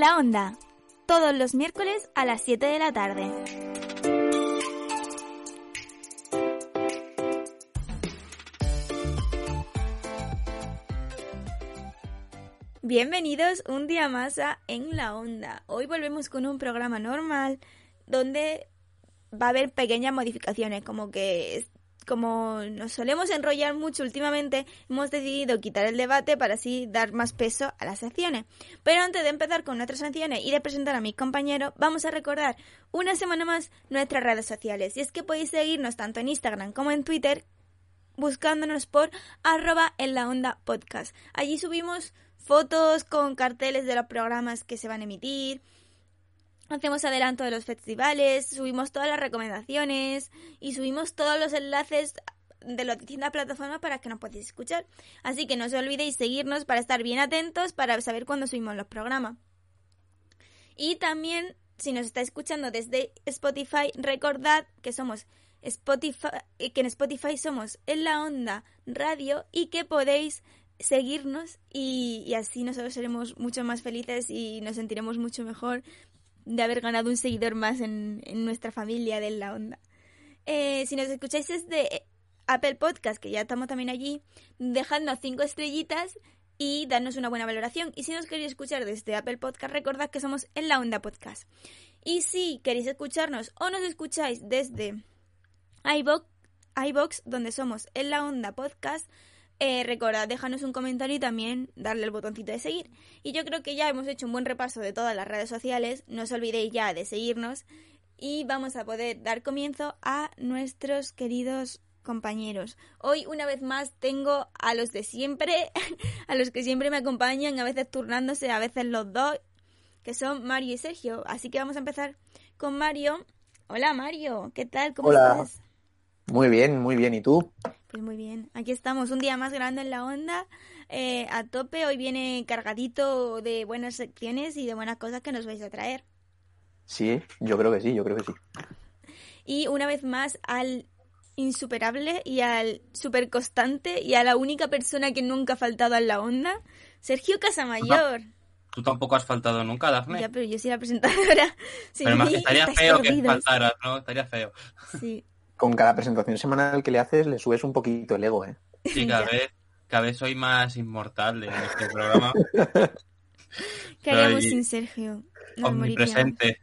La onda, todos los miércoles a las 7 de la tarde. Bienvenidos un día más a En la Onda. Hoy volvemos con un programa normal donde va a haber pequeñas modificaciones, como que como nos solemos enrollar mucho últimamente, hemos decidido quitar el debate para así dar más peso a las secciones. Pero antes de empezar con nuestras secciones y de presentar a mis compañeros, vamos a recordar una semana más nuestras redes sociales. Y es que podéis seguirnos tanto en Instagram como en Twitter buscándonos por arroba en la onda podcast. Allí subimos fotos con carteles de los programas que se van a emitir, hacemos adelanto de los festivales, subimos todas las recomendaciones y subimos todos los enlaces de las distintas plataformas para que nos podáis escuchar. Así que no os olvidéis seguirnos para estar bien atentos para saber cuándo subimos los programas. Y también, si nos está escuchando desde Spotify, recordad que somos Spotify, que en Spotify somos en la onda radio y que podéis seguirnos y así nosotros seremos mucho más felices y nos sentiremos mucho mejor de haber ganado un seguidor más en, nuestra familia de la onda. Eh, si nos escucháis desde Apple Podcast, que ya estamos también allí, dejadnos cinco estrellitas y dadnos una buena valoración. Y si nos queréis escuchar desde Apple Podcast, recordad que somos en la onda podcast. Y si queréis escucharnos o nos escucháis desde iBox, iBox donde somos en la onda podcast, eh, recordad, déjanos un comentario y también darle el botoncito de seguir. Y yo creo que ya hemos hecho un buen repaso de todas las redes sociales. No os olvidéis ya de seguirnos y vamos a poder dar comienzo a nuestros queridos compañeros. Hoy una vez más tengo a los de siempre, a los que siempre me acompañan, a veces turnándose, a veces los dos, que son Mario y Sergio. Así que vamos a empezar con Mario. Hola Mario, ¿qué tal? ¿Cómo estás? Muy bien, muy bien. ¿Y tú? Pues muy bien, aquí estamos, un día más grande en la onda, eh, a tope, hoy viene cargadito de buenas secciones y de buenas cosas que nos vais a traer. Sí, yo creo que sí, yo creo que sí. Y una vez más al insuperable y al super constante y a la única persona que nunca ha faltado en la onda, Sergio Casamayor. Tú tampoco has faltado nunca, Dafne. Ya, pero yo soy la presentadora. pero más estaría feo que faltaras, ¿no? Estaría feo. Sí con cada presentación semanal que le haces le subes un poquito el ego, ¿eh? Sí, cada vez, cada vez soy más inmortal en este programa. ¿Qué haríamos sin Sergio? omnipresente.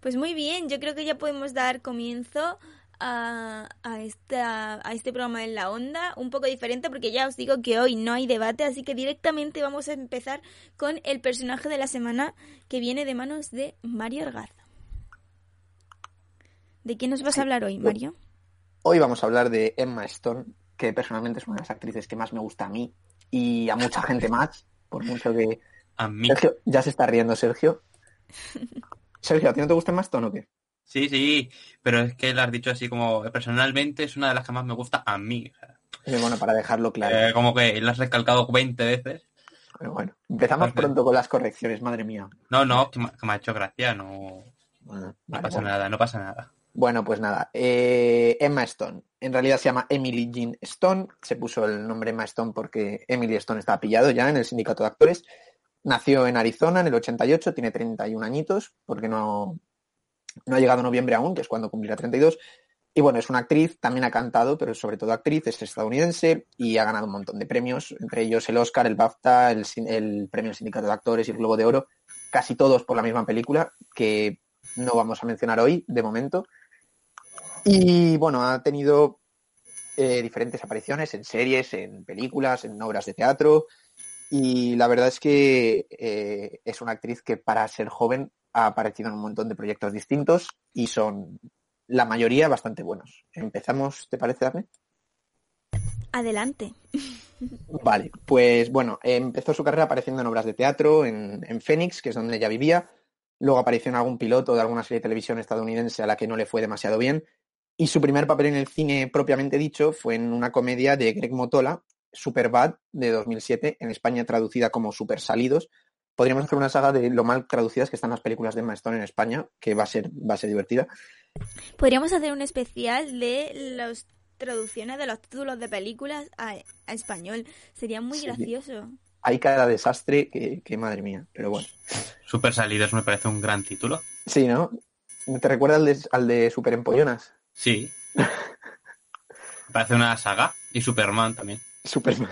Pues muy bien, yo creo que ya podemos dar comienzo a, a, esta, a este programa en la onda, un poco diferente porque ya os digo que hoy no hay debate, así que directamente vamos a empezar con el personaje de la semana que viene de manos de Mario Argaza. ¿De quién nos vas a hablar hoy, Mario? Hoy vamos a hablar de Emma Stone, que personalmente es una de las actrices que más me gusta a mí y a mucha gente más, por mucho que... A mí. Sergio, ya se está riendo Sergio. Sergio, ¿a ti no te gusta Emma Stone o qué? Sí, sí, pero es que lo has dicho así como personalmente es una de las que más me gusta a mí. bueno, para dejarlo claro. Eh, como que lo has recalcado 20 veces. Pero bueno, empezamos pronto con las correcciones, madre mía. No, no, que me, ha hecho gracia, no, no pasa nada, no pasa nada. Bueno, pues nada, eh, Emma Stone. En realidad se llama Emily Jean Stone. Se puso el nombre Emma Stone porque Emily Stone estaba pillado ya en el sindicato de actores. Nació en Arizona en el 88, tiene 31 añitos, porque no, no ha llegado noviembre aún, que es cuando cumplirá 32. Y bueno, es una actriz, también ha cantado, pero sobre todo actriz, es estadounidense y ha ganado un montón de premios, entre ellos el Oscar, el BAFTA, el, el premio del Sindicato de Actores y el Globo de Oro, casi todos por la misma película, que no vamos a mencionar hoy, de momento. Y bueno, ha tenido eh, diferentes apariciones en series, en películas, en obras de teatro. Y la verdad es que eh, es una actriz que para ser joven ha aparecido en un montón de proyectos distintos y son la mayoría bastante buenos. Empezamos, ¿te parece, Daphne? Adelante. Vale, pues bueno, empezó su carrera apareciendo en obras de teatro en, en Phoenix, que es donde ella vivía. Luego apareció en algún piloto de alguna serie de televisión estadounidense a la que no le fue demasiado bien. Y su primer papel en el cine propiamente dicho fue en una comedia de Greg Motola, Superbad, de 2007, en España traducida como Super Salidos. Podríamos hacer una saga de lo mal traducidas que están las películas de Emma Stone en España, que va a ser, va a ser divertida. Podríamos hacer un especial de las traducciones de los títulos de películas a, a español. Sería muy Sí. gracioso. Hay cada desastre que, que madre mía, pero bueno. Super Salidos me parece un gran título. Sí, ¿no? ¿Te recuerda al de, al de Super Empollonas? Sí. Parece una saga. Y Superman también. Superman.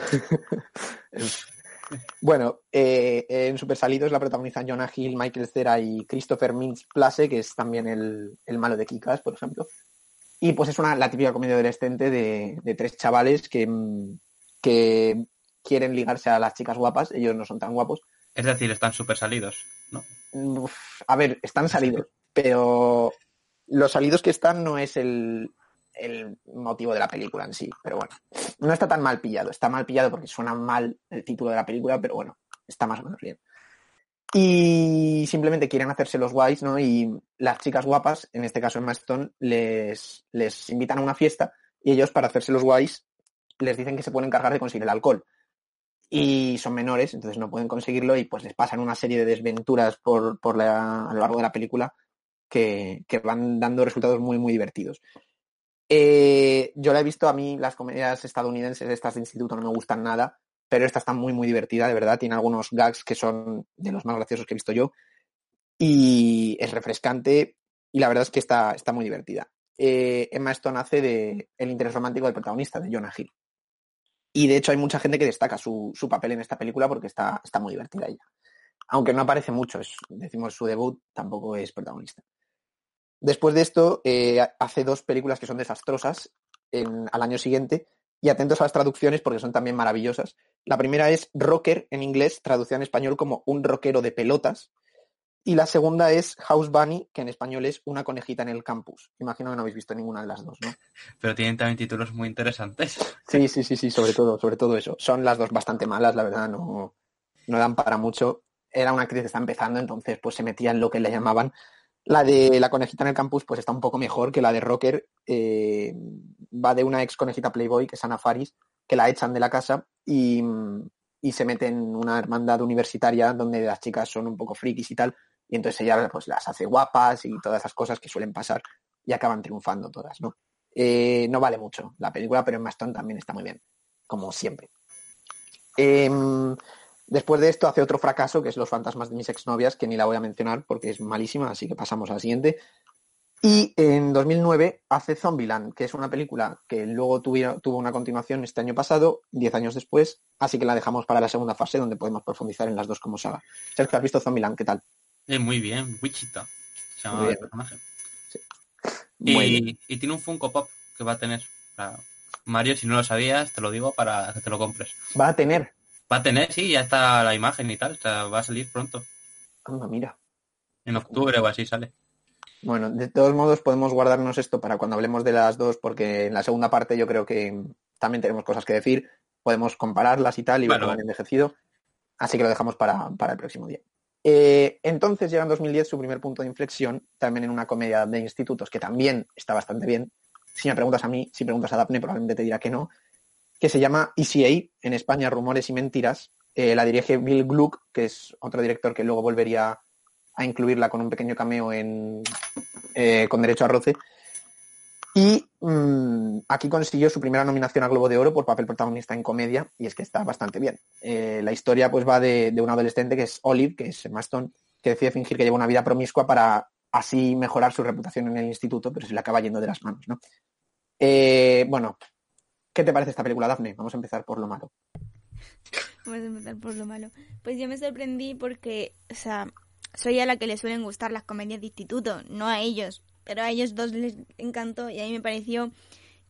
bueno, eh, en Super Salidos la protagonizan Jonah Hill, Michael Cera y Christopher Mintz Place, que es también el, el malo de Kikas, por ejemplo. Y pues es una, la típica comedia adolescente de, de tres chavales que, que quieren ligarse a las chicas guapas, ellos no son tan guapos. Es decir, están super salidos, ¿no? Uf, a ver, están salidos, pero los salidos que están no es el, el motivo de la película en sí, pero bueno, no está tan mal pillado, está mal pillado porque suena mal el título de la película, pero bueno, está más o menos bien. Y simplemente quieren hacerse los guays, ¿no? Y las chicas guapas, en este caso en Stone, les, les invitan a una fiesta y ellos, para hacerse los guays, les dicen que se pueden encargar de conseguir el alcohol. Y son menores, entonces no pueden conseguirlo y pues les pasan una serie de desventuras por, por la, a lo largo de la película que, van dando resultados muy, muy divertidos. Eh, yo la he visto, a mí las comedias estadounidenses, estas de instituto, no me gustan nada, pero esta está muy, muy divertida, de verdad. Tiene algunos gags que son de los más graciosos que he visto yo. Y es refrescante y la verdad es que está, está muy divertida. Eh, Emma Stone hace de el interés romántico del protagonista, de Jonah Hill. Y de hecho hay mucha gente que destaca su, su papel en esta película porque está, está muy divertida ella. Aunque no aparece mucho, es, decimos su debut, tampoco es protagonista. Después de esto, eh, hace dos películas que son desastrosas en, al año siguiente. Y atentos a las traducciones porque son también maravillosas. La primera es Rocker en inglés, traducida en español como un rockero de pelotas. Y la segunda es House Bunny, que en español es una conejita en el campus. Imagino que no habéis visto ninguna de las dos, ¿no? Pero tienen también títulos muy interesantes. Sí, sí, sí, sí, sobre todo, sobre todo eso. Son las dos bastante malas, la verdad, no, no dan para mucho. Era una actriz que está empezando, entonces pues se metía en lo que le llamaban. La de la conejita en el campus pues está un poco mejor que la de Rocker. Eh, va de una ex conejita Playboy, que es Ana Faris, que la echan de la casa y, y se mete en una hermandad universitaria donde las chicas son un poco frikis y tal. Y entonces ella pues las hace guapas y todas esas cosas que suelen pasar y acaban triunfando todas, ¿no? Eh, no vale mucho la película, pero en Maston también está muy bien, como siempre. Eh, después de esto hace otro fracaso, que es Los fantasmas de mis exnovias, que ni la voy a mencionar porque es malísima, así que pasamos a la siguiente. Y en 2009 hace Zombieland, que es una película que luego tuviera, tuvo una continuación este año pasado, 10 años después, así que la dejamos para la segunda fase donde podemos profundizar en las dos como saga. Sergio, ¿has visto Zombieland? ¿Qué tal? Eh, muy bien, Wichita. Se llama el personaje. Y, y tiene un Funko Pop que va a tener. Mario, si no lo sabías, te lo digo para que te lo compres. Va a tener. Va a tener, sí, ya está la imagen y tal. o sea, va a salir pronto. Anda, mira. En octubre o así sale. Bueno, de todos modos podemos guardarnos esto para cuando hablemos de las dos, porque en la segunda parte yo creo que también tenemos cosas que decir. Podemos compararlas y tal y ver cómo han envejecido. Así que lo dejamos para, para el próximo día. Eh, entonces llega en 2010 su primer punto de inflexión, también en una comedia de institutos que también está bastante bien. Si me preguntas a mí, si preguntas a Daphne, probablemente te dirá que no, que se llama ECA, en España Rumores y Mentiras. Eh, la dirige Bill Gluck, que es otro director que luego volvería a incluirla con un pequeño cameo en eh, Con Derecho a Roce. Y mm, aquí consiguió su primera nominación a Globo de Oro por papel protagonista en comedia, y es que está bastante bien. Eh, la historia pues va de, un adolescente que es Olive, que es Emma Stone, que decide fingir que lleva una vida promiscua para así mejorar su reputación en el instituto, pero se le acaba yendo de las manos, ¿no? Bueno, ¿qué te parece esta película, Daphne? Vamos a empezar por lo malo. Vamos a empezar por lo malo. Pues yo me sorprendí porque, o sea, soy a la que le suelen gustar las comedias de instituto, no a ellos. Pero a ellos dos les encantó y a mí me pareció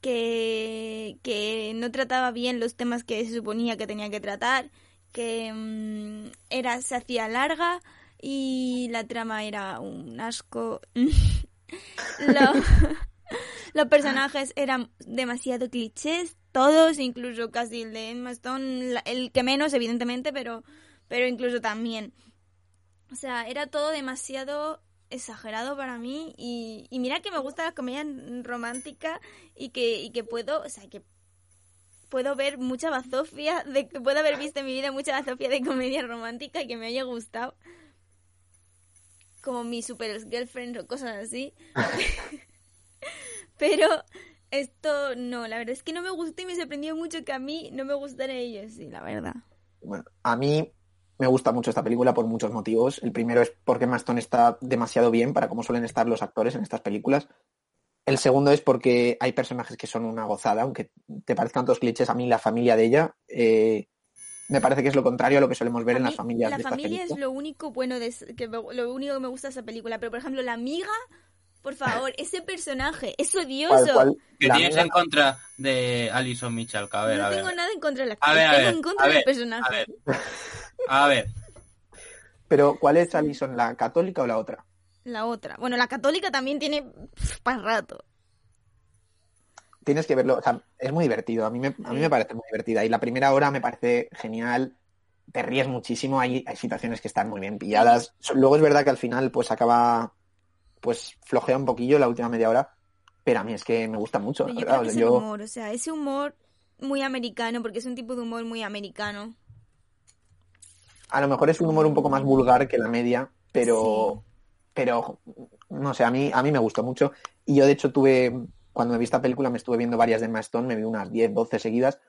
que, que no trataba bien los temas que se suponía que tenía que tratar, que mm, era se hacía larga y la trama era un asco. Lo- Los personajes eran demasiado clichés, todos, incluso casi el de Emma Stone, el que menos, evidentemente, pero, pero incluso también. O sea, era todo demasiado exagerado para mí y, mira que me gusta la comedia romántica y que, y que puedo, o sea, que puedo ver mucha bazofia, de, puedo haber visto en mi vida mucha bazofia de comedia romántica y que me haya gustado. Como mi super girlfriend o cosas así. Pero esto no, la verdad es que no me gustó y me sorprendió mucho que a mí no me gustara ellos, sí, la verdad. Bueno, a mí me gusta mucho esta película por muchos motivos. El primero es porque Maston está demasiado bien para cómo suelen estar los actores en estas películas. El segundo es porque hay personajes que son una gozada, aunque te parezcan todos clichés. A mí la familia de ella eh, me parece que es lo contrario a lo que solemos ver en las familias la de familia es lo único bueno de que lo único que me gusta de esa película pero por ejemplo la amiga por favor ese personaje es odioso. ¿Qué tienes en contra de Alison Michalka? A ver, no a ver. tengo nada en contra de la actriz tengo ver, en contra a del ver, personaje a ver. A ver, Pero ¿cuál es Alison, la católica o la otra? la otra bueno la católica también tiene para rato Tienes que verlo, o sea, es muy divertido. A mí me, a mí me parece muy divertida. Y la primera hora me parece genial. Te ríes muchísimo, hay, hay situaciones que están muy bien pilladas. Luego es verdad que al final pues acaba, pues flojea un poquillo la última media hora, pero a mí es que me gusta mucho. Yo creo que es el humor o sea ese humor muy americano porque es un tipo de humor muy americano a lo mejor es un humor un poco más vulgar que la media, pero, pero no sé, a mí, a mí me gustó mucho. Y yo de hecho tuve, cuando me vi esta película, me estuve viendo varias de Emma Stone, me vi unas 10, 12 seguidas.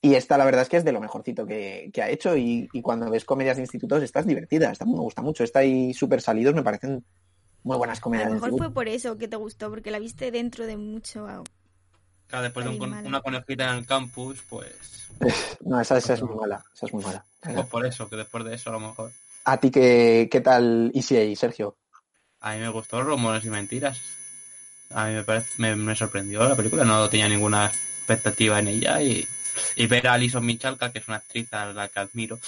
Y esta la verdad es que es de lo mejorcito que, que ha hecho y, y cuando ves comedias de institutos estás divertida, esta me gusta mucho. Esta y Super Salidos me parecen muy buenas a comedias lo de mejor fue por eso que te gustó porque la viste dentro de mucho claro, después de un una conejita en el campus, pues, No, esa, esa es muy mala, esa es muy mala. pues por eso, que después de eso a lo mejor. A ti, ¿qué, qué tal ECA, Sergio? A mí me gustó Rumores y Mentiras. A mí me, parece, me, me sorprendió la película, no tenía ninguna expectativa en ella y, y ver a Alison Michalka, que es una actriz a la que admiro,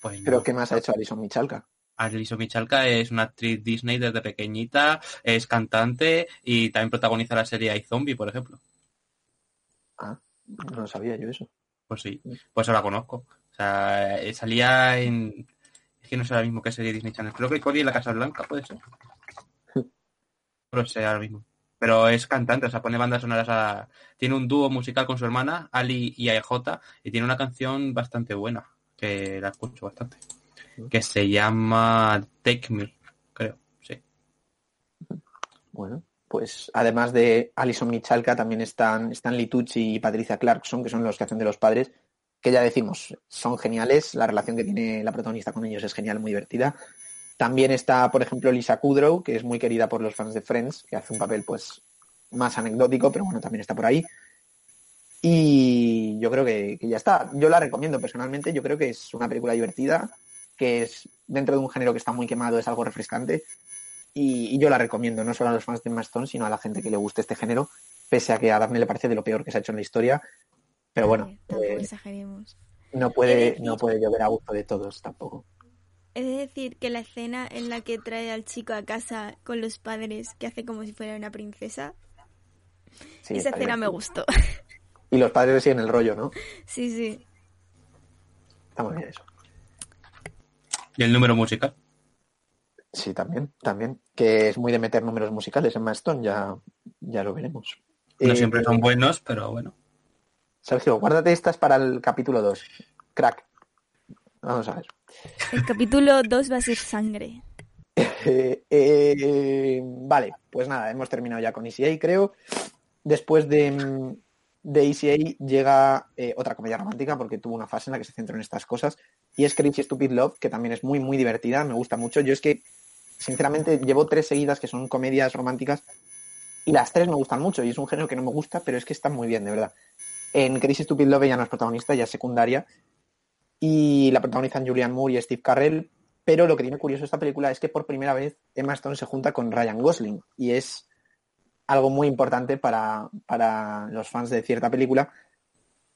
pues ¿Pero no. qué más ha hecho Alison Michalka? Alison Michalka es una actriz Disney desde pequeñita, es cantante y también protagoniza la serie iZombie, por ejemplo. Ah, no sabía yo eso. Pues sí, pues ahora la conozco. O sea, eh, salía en... Es que no sé ahora mismo qué serie Disney Channel. Creo que Cory en la Casa Blanca, puede ser. No lo sé ahora mismo. Pero es cantante, o sea, pone bandas sonoras a... Tiene un dúo musical con su hermana, Ali y AJ, y tiene una canción bastante buena, que la escucho bastante. Que se llama Take Me, creo, sí. Bueno, pues además de Alison Michalka también están Stanley Tucci y Patricia Clarkson, que son los que hacen de los padres, que ya decimos, son geniales, la relación que tiene la protagonista con ellos es genial, muy divertida. También está, por ejemplo, Lisa Kudrow, que es muy querida por los fans de Friends, que hace un papel pues más anecdótico, pero bueno, también está por ahí. Y yo creo que, que ya está. Yo la recomiendo personalmente, yo creo que es una película divertida, que es dentro de un género que está muy quemado, es algo refrescante. Y, y yo la recomiendo, no solo a los fans de Emma Stone, sino a la gente que le guste este género, pese a que a Daphne le parece de lo peor que se ha hecho en la historia. Pero bueno, Vale, eh, exageremos no puede, no puede llover a gusto de todos tampoco. De decir que la escena en la que trae al chico a casa con los padres, que hace como si fuera una princesa, Sí, esa escena me gustó. Y los padres siguen el rollo, ¿no? sí, sí. Está muy bien eso. Y el número musical. Sí, también, también. Que es muy de meter números musicales en Stone, ya, ya lo veremos. No Eh, siempre son buenos, pero bueno. Sergio, guárdate estas para el capítulo 2. Crack. Vamos a ver. El capítulo 2 va a ser sangre. Eh, eh, vale, pues nada, hemos terminado ya con ECA, creo. Después de, mm, de ECA llega eh, otra comedia romántica, porque tuvo una fase en la que se centró en estas cosas, y es Crazy Stupid Love, que también es muy, muy divertida, me gusta mucho. Yo es que, sinceramente, llevo tres seguidas que son comedias románticas, y las tres me gustan mucho, y es un género que no me gusta, pero es que están muy bien, de verdad. En Crazy Stupid Love ella no es protagonista, ella es secundaria, y la protagonizan Julianne Moore y Steve Carrell, pero lo que tiene curioso esta película es que por primera vez Emma Stone se junta con Ryan Gosling y es algo muy importante para, para los fans de cierta película.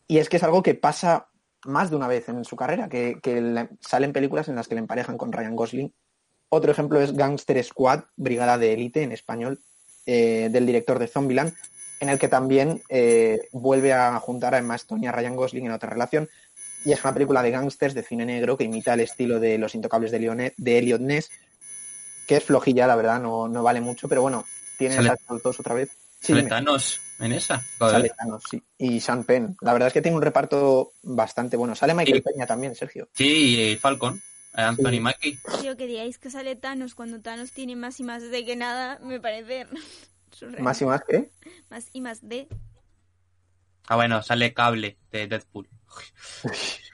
Y es que es algo que pasa más de una vez en su carrera, que, que le- salen películas en las que le emparejan con Ryan Gosling. Otro ejemplo es Gangster Squad, Brigada de Élite en español, eh, del director de Zombieland, en el que también eh, vuelve a juntar a Emma Stone a Ryan Gosling en otra relación. Y es una película de gángsters de cine negro que imita el estilo de Los Intocables de, Leonet, de Elliot Ness, que es flojilla, la verdad, no, no vale mucho, pero bueno, tiene Sale- dos otra vez. Sí, Sale dime. Thanos en esa. Sale Thanos, sí. Y Sean Penn. La verdad es que tiene un reparto bastante bueno. Sale Michael Sí. Peña también, Sergio. Sí, y Falcon, eh, Anthony Sí. Mackie. Tío, que digáis que sale Thanos cuando Thanos tiene más y más de que nada, me parece surreal. Más y más que. Más y más de. Ah, bueno, sale Cable de Deadpool.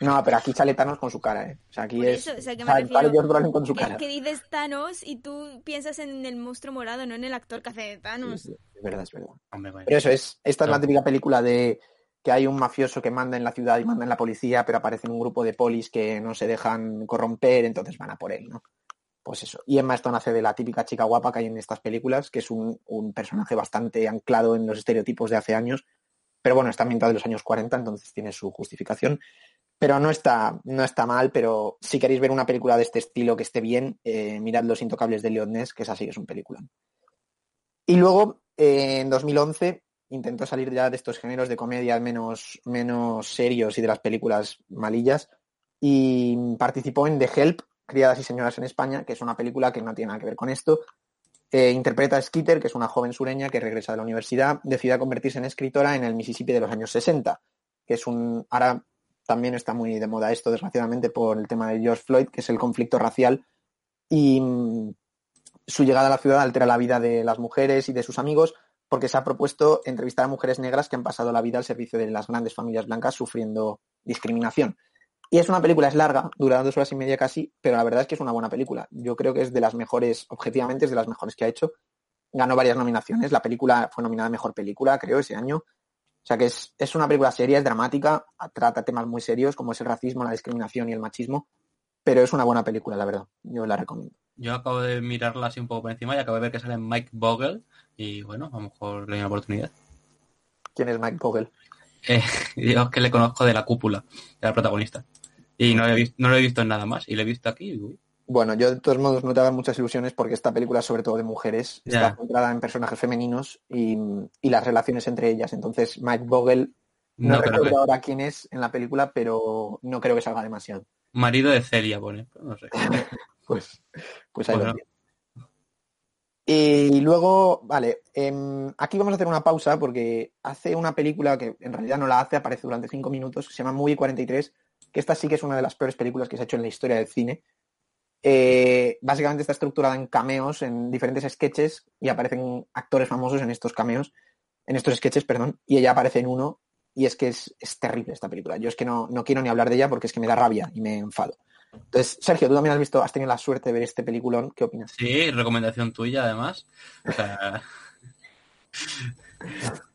No, pero aquí sale Thanos con su cara, ¿eh? O sea, aquí Por es. eso, o sea, que me sale, refiero- con su Que, cara. que dices Thanos y tú piensas en el monstruo morado, no en el actor que hace de Thanos. Sí, sí, Es verdad, es verdad. Hombre, bueno. Pero eso es, esta es la típica película de que hay un mafioso que manda en la ciudad y manda en la policía, pero aparece un grupo de polis que no se dejan corromper, entonces van a por él, ¿no? Pues eso. Y Emma Stone hace de la típica chica guapa que hay en estas películas, que es un, un personaje bastante anclado en los estereotipos de hace años, pero bueno, está ambientado de los años 40, entonces tiene su justificación. Pero no está, no está mal, pero si queréis ver una película de este estilo que esté bien, eh, mirad Los Intocables de Leon Ness, que es así, es un película. Y luego, eh, en 2011, intentó salir ya de estos géneros de comedia menos, menos serios y de las películas malillas y participó en The Help, Criadas y Señoras en España, que es una película que no tiene nada que ver con esto. Eh, interpreta a Skeeter, que es una joven sureña que regresa de la universidad, decide convertirse en escritora en el Mississippi de los años 60, que es un... Ahora también está muy de moda esto, desgraciadamente, por el tema de George Floyd, que es el conflicto racial. Y mm, su llegada a la ciudad altera la vida de las mujeres y de sus amigos porque se ha propuesto entrevistar a mujeres negras que han pasado la vida al servicio de las grandes familias blancas sufriendo discriminación. Y es una película, es larga, dura dos horas y media casi, pero la verdad es que es una buena película. Yo creo que es de las mejores, objetivamente es de las mejores que ha hecho. Ganó varias nominaciones, la película fue nominada a Mejor Película, creo, ese año. O sea que es, es una película seria, es dramática, trata temas muy serios como es el racismo, la discriminación y el machismo, pero es una buena película, la verdad. Yo la recomiendo. Yo acabo de mirarla así un poco por encima y acabo de ver que sale Mike Bogle y bueno, a lo mejor le doy una oportunidad. ¿Quién es Mike Vogel? Eh, yo que le conozco de la cúpula, de la protagonista. Y no, lo he visto, no lo he visto en nada más y lo he visto aquí uy, Bueno, yo de todos modos no te hago muchas ilusiones porque esta película es sobre todo de mujeres, está centrada en personajes femeninos y, y las relaciones entre ellas. Entonces, Mike Vogel, no, recuerdo ahora quién es en la película, pero no creo que salga demasiado. Marido de Celia pone, no sé. Pues, pues ahí lo Bueno. tienes. Y luego, vale, em, aquí vamos a hacer una pausa porque hace una película que en realidad no la hace, aparece durante cinco minutos, que se llama Movie 43, que esta sí que es una de las peores películas que se ha hecho en la historia del cine. Eh, básicamente está estructurada en cameos, en diferentes sketches, y aparecen actores famosos en estos cameos, en estos sketches, perdón, y ella aparece en uno, y es que es, es terrible esta película. Yo es que no, no quiero ni hablar de ella porque es que me da rabia y me enfado. Entonces, Sergio, tú también has visto, has tenido la suerte de ver este peliculón, ¿qué opinas? Sí, recomendación tuya además.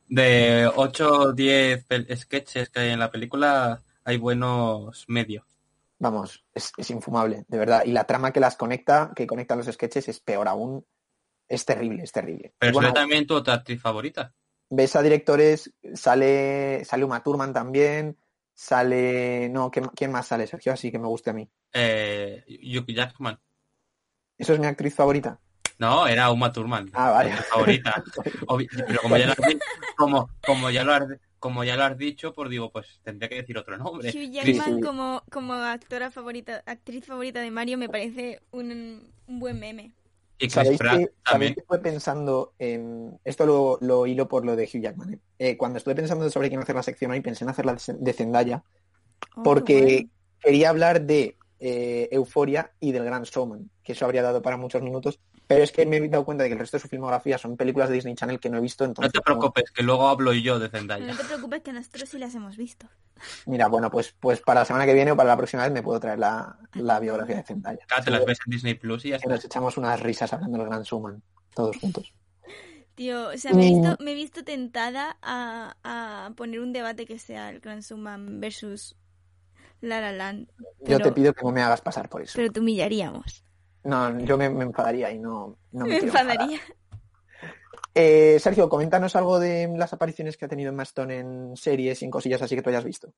De 8 o 10 pel- sketches que hay en la película, hay buenos medios. Vamos, es, es infumable, de verdad. Y la trama que las conecta, que conecta los sketches, es peor aún. Es terrible, es terrible. Pero bueno, también tu otra actriz favorita. ves a directores, sale, sale Uma Thurman también, sale. No, ¿quién, más sale, Sergio? Así que me guste a mí. Eh, Hugh Jackman. ¿Eso es mi actriz favorita? No, era Uma Thurman. Ah, vale. favorita. Pero como ya, lo has, como, como, ya lo has, como ya lo has dicho, pues digo, pues tendría que decir otro nombre. Hugh Jackman sí. como, como actora favorita, actriz favorita de Mario me parece un, un buen meme. Y Chris ¿Sabéis Pratt que, ¿Sabéis también. que estuve pensando en. Esto lo, lo hilo por lo de Hugh Jackman. ¿eh? Eh, cuando estuve pensando sobre quién hacer la sección hoy, pensé en hacerla de Zendaya, Oh, porque quería hablar de eh, Euforia y del Gran Showman, que eso habría dado para muchos minutos, pero es que me he dado cuenta de que el resto de su filmografía son películas de Disney Channel que no he visto, No entonces... te como- preocupes, que luego hablo yo de Zendaya. no te preocupes que nosotros sí las hemos visto. Mira, bueno, pues, pues para la semana que viene o para la próxima vez me puedo traer la, la biografía de Zendaya. Ya te las ves en Disney Plus y ya está. nos echamos unas risas hablando del Gran Showman, todos juntos. Tío, o sea, me he Mm. visto, me he visto tentada a, a poner un debate que sea el Grand Suman versus La La Land. Yo te pido que no me hagas pasar por eso. Pero te humillaríamos. No, yo me, me enfadaría y no, no me, me enfadaría. Eh, Sergio, coméntanos algo de las apariciones que ha tenido Emma Stone en series y en cosillas así que tú hayas visto.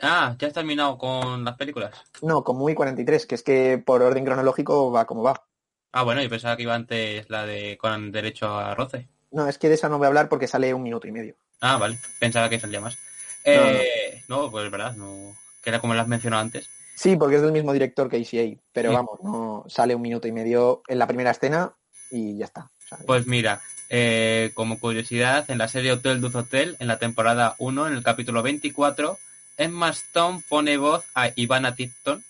Ah, ya has terminado con las películas. No, con Muy 43, que es que por orden cronológico va como va. Ah, bueno, yo pensaba que iba antes la de con derecho a roce. No, es que de esa no voy a hablar porque sale un minuto y medio. Ah, vale. Pensaba que salía más. Eh, no, pues es verdad, no. Que era como las mencionado antes. Sí, porque es del mismo director que ACA, pero Sí. vamos, no sale un minuto y medio en la primera escena y ya está. O sea, Pues mira, eh, como curiosidad, en la serie Hotel Duz Hotel, en la temporada 1, en el capítulo 24, Emma Stone pone voz a Ivana Tipton,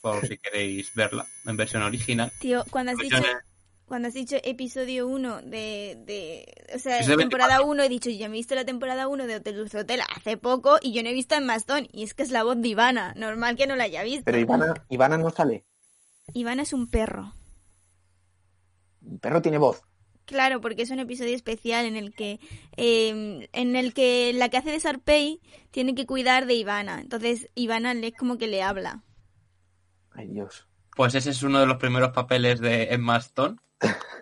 por si queréis verla, en versión original. Tío, cuando has dicho, Versión- cuando has dicho episodio 1 de, de... O sea, Es temporada 24. 1 he dicho, yo me he visto la temporada 1 de Hotel Dulce Hotel hace poco y yo no he visto en Mastón. Y es que es la voz de Ivana. Normal que no la haya visto. pero Ivana, Ivana no sale. Ivana es un perro. El perro tiene voz. Claro, porque es un episodio especial en el que eh, en el que la que hace de Sarpei tiene que cuidar de Ivana. Entonces Ivana le es como que le habla. Ay, Dios. Pues ese es uno de los primeros papeles de Emma Stone.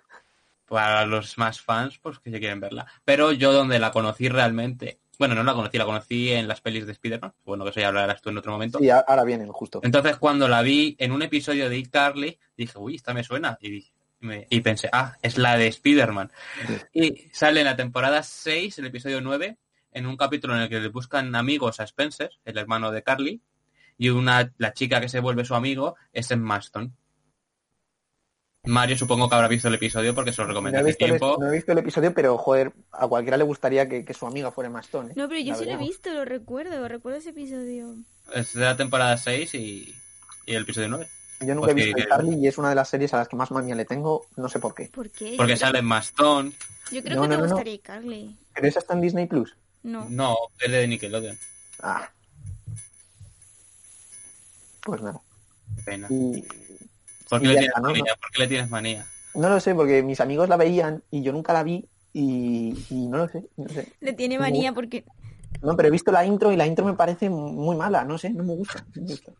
Para los más fans, pues que se quieren verla. Pero yo donde la conocí realmente, bueno, no la conocí, la conocí en las pelis de Spider-Man. Bueno, que eso ya hablarás tú en otro momento. Sí, a- ahora vienen justo. Entonces cuando la vi en un episodio de iCarly, dije, uy, esta me suena. Y, dije- me- y pensé, ah, es la de Spider-Man. Y sale en la temporada 6, el episodio 9, en un capítulo en el que le buscan amigos a Spencer, el hermano de Carly, y una, la chica que se vuelve su amigo es en Maston. Mario supongo que habrá visto el episodio porque se lo recomendé No hace visto el, tiempo. no he visto el episodio, pero joder, a cualquiera le gustaría que, que su amiga fuera Mastón. ¿eh? No, pero yo La sí lo he visto, lo recuerdo, recuerdo ese episodio. Es de la temporada 6 y, y el episodio 9. Yo nunca Pues he visto Carly y es una de las series a las que más manía le tengo, no sé por qué. ¿Por qué? Porque sale en Maston. yo creo No, que te no. gustaría Carly. ¿Pero esa está en Disney Plus? No. No, es de Nickelodeon. Ah. Pues nada. Pena. Y ¿Por qué, y le tienes manía? ¿Por qué le tienes manía? no lo sé, porque mis amigos la veían y yo nunca la vi y, y no lo sé, no sé. Le tiene manía porque... No, pero he visto la intro y la intro me parece muy mala, no sé, no me gusta. no me gusta.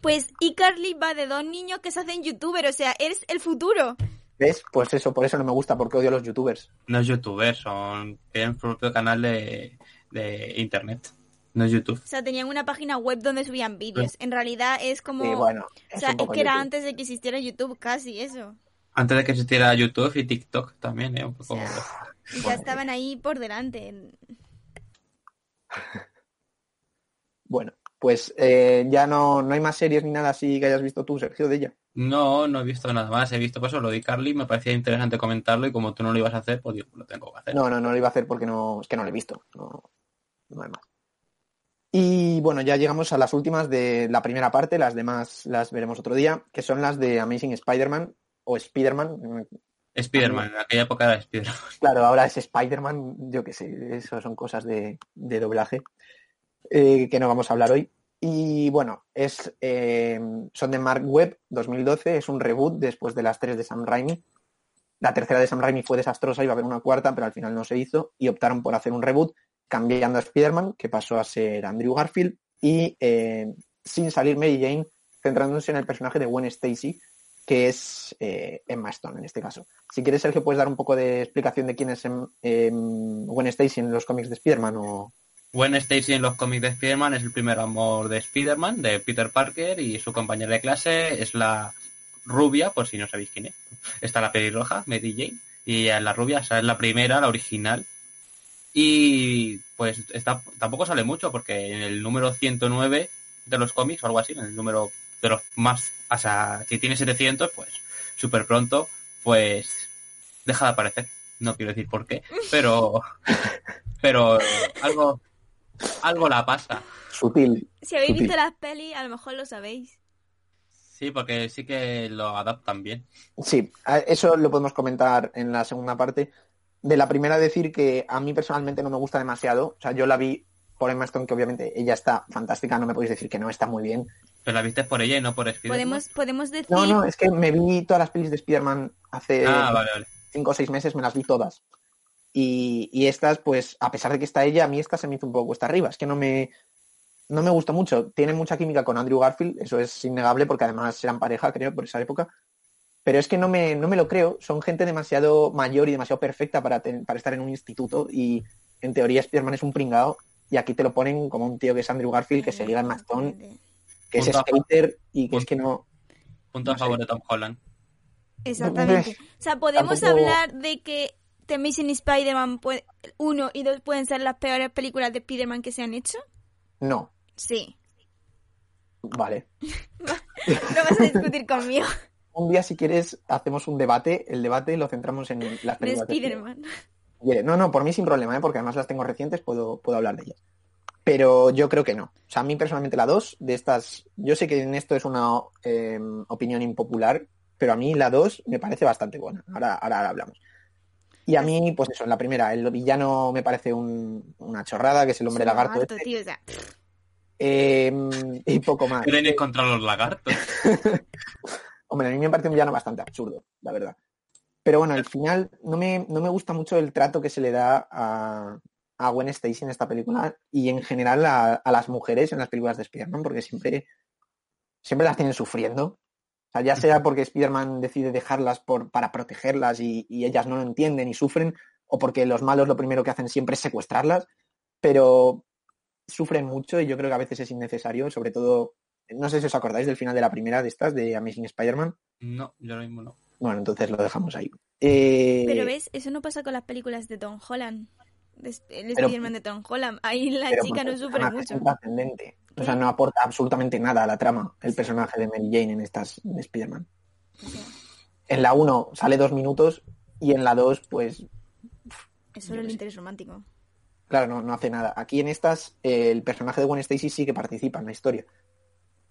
Pues y Carly va de dos niños que se hacen youtuber, o sea, eres el futuro. ¿Ves? Pues eso, por eso no me gusta, porque odio a los youtubers. No es youtuber, son tienen su propio canal de, de internet. No es YouTube. O sea, tenían una página web donde subían vídeos. En realidad es como... Bueno, o sea, es que era YouTube. antes de que existiera YouTube, casi eso. Antes de que existiera YouTube y TikTok también, ¿eh? Un poco... O sea, y ya estaban ahí por delante. Bueno, pues eh, ya no, no hay más series ni nada así que hayas visto tú, Sergio, de ella. No, no he visto nada más. He visto pues eso, lo de Carly, me parecía interesante comentarlo y como tú no lo ibas a hacer, pues digo, lo tengo que hacer. No, no, no lo iba a hacer porque no, es que no lo he visto. No, no hay más. Y bueno, ya llegamos a las últimas de la primera parte, las demás las veremos otro día, que son las de Amazing Spider-Man o Spider-Man. Spider-Man, en aquella época era Spider-Man. Claro, ahora es Spider-Man, yo qué sé, eso son cosas de, de doblaje eh, que no vamos a hablar hoy. Y bueno, es, eh, son de Mark Webb 2012, es un reboot después de las tres de Sam Raimi. La tercera de Sam Raimi fue desastrosa, iba a haber una cuarta, pero al final no se hizo y optaron por hacer un reboot cambiando a Spider-Man, que pasó a ser Andrew Garfield, y eh, sin salir Mary Jane, centrándose en el personaje de Gwen Stacy, que es eh, Emma Stone en este caso. Si quieres, Sergio, puedes dar un poco de explicación de quién es em, Gwen Stacy en los cómics de Spider-Man o... Gwen Stacy en los cómics de Spider-Man es el primer amor de Spider-Man, de Peter Parker, y su compañera de clase es la rubia, por si no sabéis quién es. Está la pelirroja, Mary Jane, y la rubia, esa es la primera, la original. Y pues está, tampoco sale mucho, porque en el número 109 de los cómics, o algo así, en el número de los más, o sea, si tiene 700, pues súper pronto, pues deja de aparecer. No quiero decir por qué, pero, pero algo, algo la pasa. Sutil. Si habéis Sutil. visto las pelis, a lo mejor lo sabéis. Sí, porque sí que lo adaptan bien. Sí, eso lo podemos comentar en la segunda parte. De la primera decir que a mí personalmente no me gusta demasiado. O sea, yo la vi por Emma Stone, que obviamente ella está fantástica, no me podéis decir que no está muy bien. Pero la viste por ella y no por Spider-Man. Podemos, podemos decir... No, no, es que me vi todas las pelis de Spider-Man hace Ah, vale, vale. cinco o seis meses, me las vi todas. Y, y estas, pues, a pesar de que está ella, a mí esta se me hizo un poco cuesta arriba. Es que no me, no me gusta mucho. Tiene mucha química con Andrew Garfield, eso es innegable, porque además eran pareja, creo, por esa época. Pero es que no me, no me lo creo. Son gente demasiado mayor y demasiado perfecta para, ten- para estar en un instituto. Y en teoría Spider-Man es un pringao. Y aquí te lo ponen como un tío que es Andrew Garfield, que se liga en Mastón, que es Punto favor. skater y que es Punto. que no... Punto a No sé. favor de Tom Holland. Exactamente. O sea, podemos Tampoco- hablar de que The Amazing Spider-Man 1 y 2 pueden ser las peores películas de Spider-Man que se han hecho? No. Sí. Vale. no vas a discutir conmigo. Un día, si quieres, hacemos un debate. El debate lo centramos en las películas de Spider-Man. No, no, por mí sin problema, ¿eh? porque además las tengo recientes, puedo, puedo hablar de ellas. Pero yo creo que no. O sea, a mí personalmente la 2 de estas, yo sé que en esto es una eh, opinión impopular, pero a mí la 2 me parece bastante buena. Ahora, ahora, ahora hablamos. Y a mí, pues eso, en la primera, el villano me parece un- una chorrada, que es el hombre Es lagarto. lagarto, este. tío, o sea, Eh, y poco más. Quieren contra los lagartos. Hombre, a mí me parece un villano bastante absurdo, la verdad. Pero bueno, al final no me, no me gusta mucho el trato que se le da a, a Gwen Stacy en esta película y en general a, a las mujeres en las películas de Spider-Man, porque siempre, siempre las tienen sufriendo. O sea, ya sea porque Spider-Man decide dejarlas por, para protegerlas y, y ellas no lo entienden y sufren, o porque los malos lo primero que hacen siempre es secuestrarlas, pero sufren mucho y yo creo que a veces es innecesario, sobre todo, no sé si os acordáis del final de la primera de estas, de Amazing Spider-Man. No, yo ahora mismo no. Bueno, entonces lo dejamos ahí. Eh, Pero ves, eso no pasa con las películas de Tom Holland. De Sp- el Spider-Man de Tom Holland. Ahí la pero chica no sufre mucho. es intrascendente. O sea, no aporta absolutamente nada a la trama el personaje de Mary Jane en estas de Spider-Man. En la 1 sale dos minutos y en la 2, pues, Es solo el interés romántico. claro, no, no hace nada. Aquí en estas, eh, el personaje de Gwen Stacy sí que participa en la historia.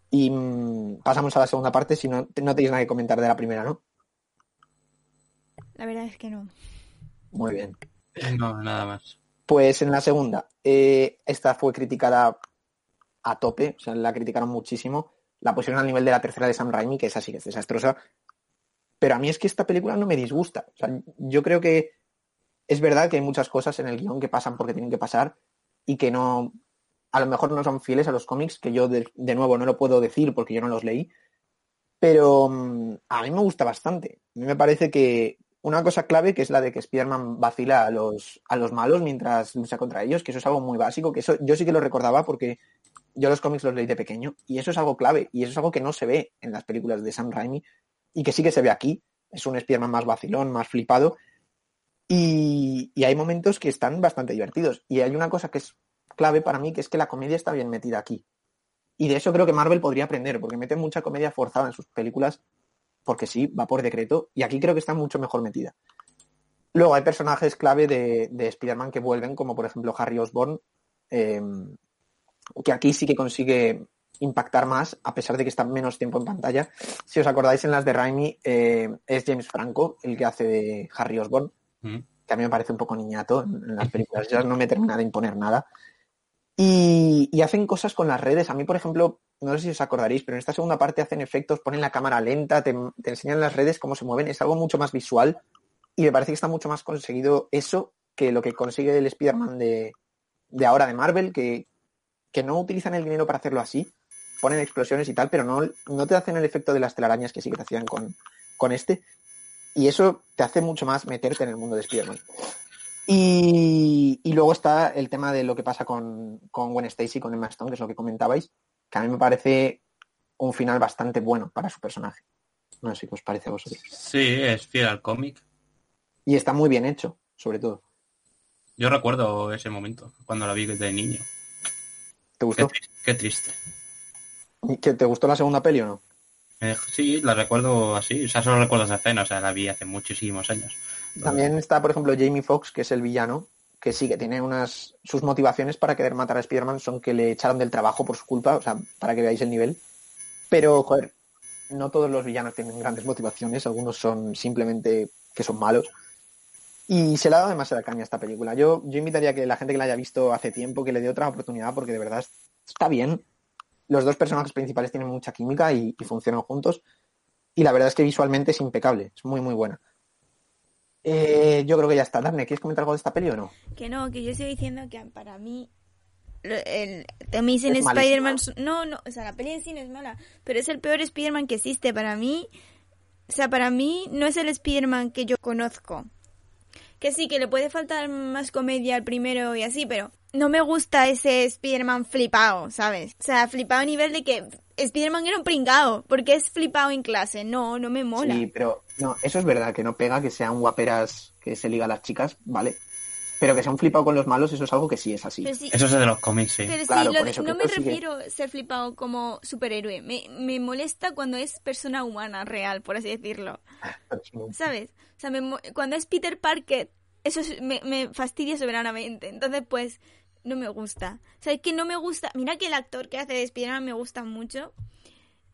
Y mm, pasamos a la segunda parte, si no, no tenéis nada que comentar de la primera, ¿no? La verdad es que no. Muy bien. No, nada más. Pues en la segunda, eh, esta fue criticada a tope, o sea, la criticaron muchísimo. La pusieron al nivel de la tercera de Sam Raimi, que esa sí que es desastrosa. Pero a mí es que esta película no me disgusta. O sea, yo creo que es verdad que hay muchas cosas en el guion que pasan porque tienen que pasar y que no, a lo mejor no son fieles a los cómics, que yo de, de nuevo no lo puedo decir porque yo no los leí. Pero mm, a mí me gusta bastante. A mí me parece que una cosa clave que es la de que Spider-Man vacila a los, a los malos mientras lucha contra ellos, que eso es algo muy básico, que eso yo sí que lo recordaba porque yo los cómics los leí de pequeño y eso es algo clave y eso es algo que no se ve en las películas de Sam Raimi y que sí que se ve aquí. Es un Spider-Man más vacilón, más flipado y, y hay momentos que están bastante divertidos. Y hay una cosa que es clave para mí, que es que la comedia está bien metida aquí. Y de eso creo que Marvel podría aprender, porque mete mucha comedia forzada en sus películas, porque sí, va por decreto, y aquí creo que está mucho mejor metida. Luego hay personajes clave de, de Spider-Man que vuelven, como por ejemplo Harry Osborn, eh, que aquí sí que consigue impactar más, a pesar de que está menos tiempo en pantalla. Si os acordáis en las de Raimi, eh, es James Franco el que hace de Harry Osborn, Mm. que a mí me parece un poco niñato en, en las películas, ya no me termina de imponer nada. Y, hacen cosas con las redes. A mí, por ejemplo, no sé si os acordaréis, pero en esta segunda parte hacen efectos, ponen la cámara lenta, te, enseñan las redes cómo se mueven, es algo mucho más visual y me parece que está mucho más conseguido eso que lo que consigue el Spider-Man de, de ahora de Marvel, que, que no utilizan el dinero para hacerlo así, ponen explosiones y tal, pero no, no te hacen el efecto de las telarañas que sí que te hacían con, con este. Y eso te hace mucho más meterte en el mundo de Spider-Man. Y, y luego está el tema de lo que pasa con, con Gwen Stacy, con Emma Stone, que es lo que comentabais, que a mí me parece un final bastante bueno para su personaje. No sé qué os parece a vosotros. Sí, es fiel al cómic. Y está muy bien hecho, sobre todo. Yo recuerdo ese momento, cuando la vi de niño. ¿Te gustó? qué triste. ¿Que ¿Te gustó la segunda peli o no? Eh, sí, la recuerdo así. O sea, solo recuerdo esa escena. O sea, la vi hace muchísimos años. También está, por ejemplo, Jamie Foxx, que es el villano, que sí que tiene unas. Sus motivaciones para querer matar a Spider-Man son que le echaron del trabajo por su culpa, o sea, para que veáis el nivel. Pero, joder, no todos los villanos tienen grandes motivaciones, algunos son simplemente que son malos. Y se le ha dado demasiada caña a esta película. Yo, yo invitaría a que la gente que la haya visto hace tiempo, que le dé otra oportunidad, porque de verdad está bien. Los dos personajes principales tienen mucha química y, y funcionan juntos. Y la verdad es que visualmente es impecable, es muy, muy buena. Eh, yo creo que ya está. Daphne, ¿quieres comentar algo de esta peli o no? Que no, que yo sigo diciendo que para mí el Amazing Es Spider-Man no, no, o sea, la peli en sí no es mala, pero es el peor Spider-Man que existe para mí. O sea, para mí no es el Spider-Man que yo conozco. Que sí, que le puede faltar más comedia al primero y así, pero no me gusta ese Spider-Man flipado, ¿sabes? O sea, flipado a nivel de que Spider-Man era un pringao, porque es flipado en clase. No, no me mola. Sí, pero no, eso es verdad, que no pega que sea un guaperas, que se liga a las chicas, vale. Pero que se han flipado con los malos, eso es algo que sí es así. Sí, Eso es de los cómics, sí. pero sí, Claro, lo por de- eso, no me sí refiero a ser flipado como superhéroe. Me, me molesta cuando es persona humana real, por así decirlo. ¿Sabes? O sea, me cuando es Peter Parker, eso es- me, me fastidia soberanamente. Entonces, pues, no me gusta. O sea, es que no me gusta. Mira que el actor que hace de Spider-Man me gusta mucho,